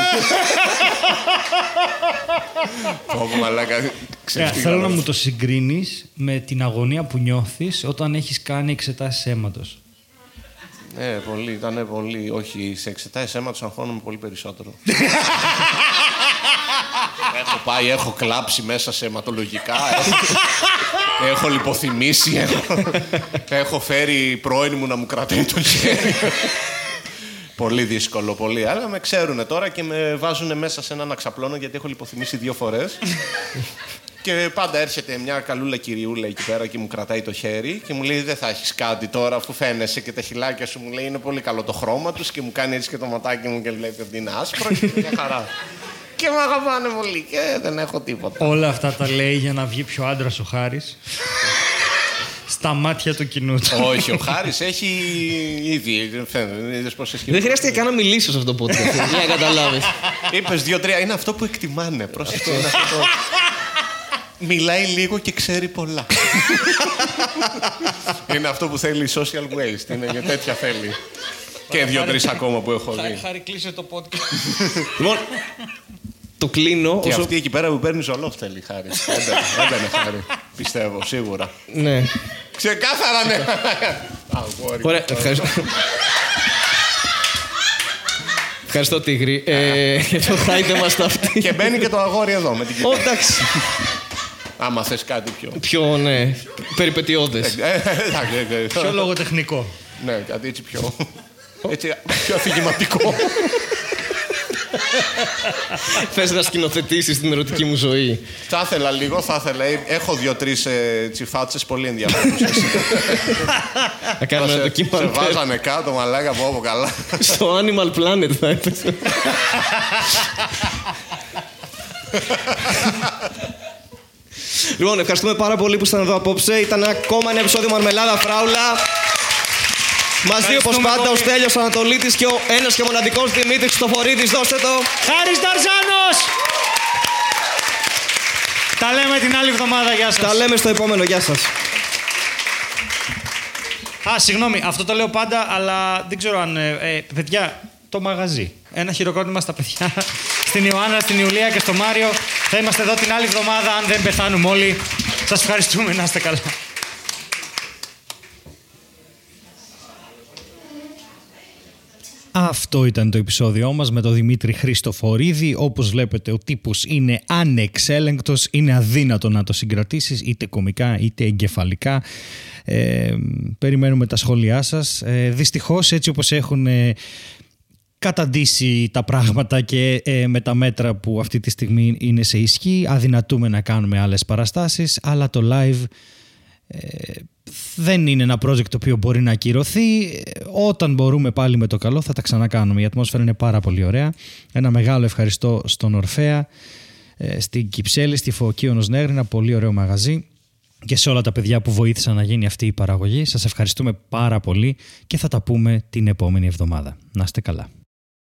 Πω, πω, μαλάκα. Ε, ξεφύγαμε. θέλω να μου το συγκρίνεις με την αγωνία που νιώθεις όταν έχεις κάνει εξετάσεις αίματος. Ναι, πολύ, ήταν πολύ. Όχι, σε εξετάσεις αίματος αγχώνομαι πολύ περισσότερο. έχω πάει, έχω κλάψει μέσα σε αιματολογικά. Έχω, έχω λιποθυμήσει. Έχω, έχω φέρει πρώην μου να μου κρατάει το χέρι. Πολύ δύσκολο, πολύ. Αλλά με ξέρουν τώρα και με βάζουν μέσα σε έναν αξαπλώνο γιατί έχω λιποθυμήσει δύο φορές. [LAUGHS] Και πάντα έρχεται μια καλούλα κυριούλα εκεί πέρα και μου κρατάει το χέρι και μου λέει: Δεν θα έχεις κάτι τώρα, αφού φαίνεσαι και τα χιλάκια σου μου λέει: Είναι πολύ καλό το χρώμα τους και μου κάνει έτσι και το ματάκι μου και βλέπει ότι είναι άσπρο και μια χαρά. [LAUGHS] και με αγαπάνε πολύ και δεν έχω τίποτα. Όλα αυτά τα λέει για να βγει πιο άντρας ο Χάρης. [LAUGHS] Στα μάτια του κοινού του. Όχι, ο Χάρης έχει ήδη. Φαίνεται, είδες πώς έχει Δεν χρειάστηκε καν να μιλήσω σε αυτό το podcast. Για να καταλάβεις. Είπες δύο-τρία. Είναι αυτό που εκτιμάνε. Πρόσεξε. είναι αυτό το- Μιλάει λίγο και ξέρει πολλά. είναι αυτό που θέλει η social waste. Είναι για τέτοια θέλει. και δύο-τρει ακόμα που έχω δει. Χάρη, κλείσε το podcast. Λοιπόν, το κλείνω. Και όσο- αυτή εκεί πέρα που παίρνεις ζολόφ θέλει χάρη. [LAUGHS] Έμπαινε, έμπαινε χάρη. Πιστεύω, σίγουρα. Ναι. Ξεκάθαρα ναι. Αγόρι. Ωραία, ευχαριστώ. Ευχαριστώ, Τίγρη. Ε, για το χάιδεμα [LAUGHS] στα αυτή. Και μπαίνει και το αγόρι εδώ με την Ω, κοίτα. εντάξει. Άμα θες κάτι πιο. Πιο, ναι, περιπετειώδες. Ε, εντάξει, ε, ε, Πιο λογοτεχνικό. Ναι, κάτι έτσι πιο. Έτσι, πιο αφηγηματικό. [LAUGHS] [LAUGHS] Θες να σκηνοθετήσεις την ερωτική μου ζωή. Θα ήθελα λίγο, θα ήθελα. Έχω δύο-τρεις τσιφάτσες πολύ ενδιαφέρουσες. [LAUGHS] Να κάνουμε ένα σε ντοκιμαντέρ. βάζανε κάτω, μαλάκα από όπου καλά. Στο Animal Planet θα έπαιζε. [LAUGHS] λοιπόν, ευχαριστούμε πάρα πολύ που ήσταν εδώ απόψε. Ήταν ακόμα ένα επεισόδιο Μαρμελάδα Φράουλα. Μαζί όπως Ευχαριστούμε πάντα ο πολύ. Στέλιος Ανατολίτης και ο ένας και μοναδικός Δημήτρης Χριστοφορίδης. Δώστε το. Χάρης Ταρζάνος! Τα λέμε την άλλη εβδομάδα, γεια σας. Τα λέμε στο επόμενο. Γεια σας. Α, συγγνώμη, αυτό το λέω πάντα, αλλά δεν ξέρω αν. Ε, ε, παιδιά, το μαγαζί. Ένα χειροκρότημα στα παιδιά. [LAUGHS] Στην Ιωάννα, στην Ιουλία και στο Μάριο. Θα είμαστε εδώ την άλλη εβδομάδα, αν δεν πεθάνουμε όλοι. Σας ευχαριστούμε, να είστε καλά. Αυτό ήταν το επεισόδιό μας με τον Δημήτρη Χριστοφορίδη. Όπως βλέπετε ο τύπος είναι ανεξέλεγκτος, είναι αδύνατο να το συγκρατήσεις είτε κομικά είτε εγκεφαλικά. Ε, περιμένουμε τα σχόλιά σας. Ε, δυστυχώς έτσι όπως έχουν ε, καταντήσει τα πράγματα και ε, με τα μέτρα που αυτή τη στιγμή είναι σε ισχύ αδυνατούμε να κάνουμε άλλες παραστάσεις αλλά το live ε, δεν είναι ένα project το οποίο μπορεί να ακυρωθεί. Ε, Όταν μπορούμε πάλι με το καλό θα τα ξανακάνουμε. Η ατμόσφαιρα είναι πάρα πολύ ωραία. Ένα μεγάλο ευχαριστώ στον Ορφέα, ε, στην Κυψέλη, στη Φωκίωνος Νέγρη, ένα πολύ ωραίο μαγαζί και σε όλα τα παιδιά που βοήθησαν να γίνει αυτή η παραγωγή. Σας ευχαριστούμε πάρα πολύ και θα τα πούμε την επόμενη εβδομάδα. Να είστε καλά.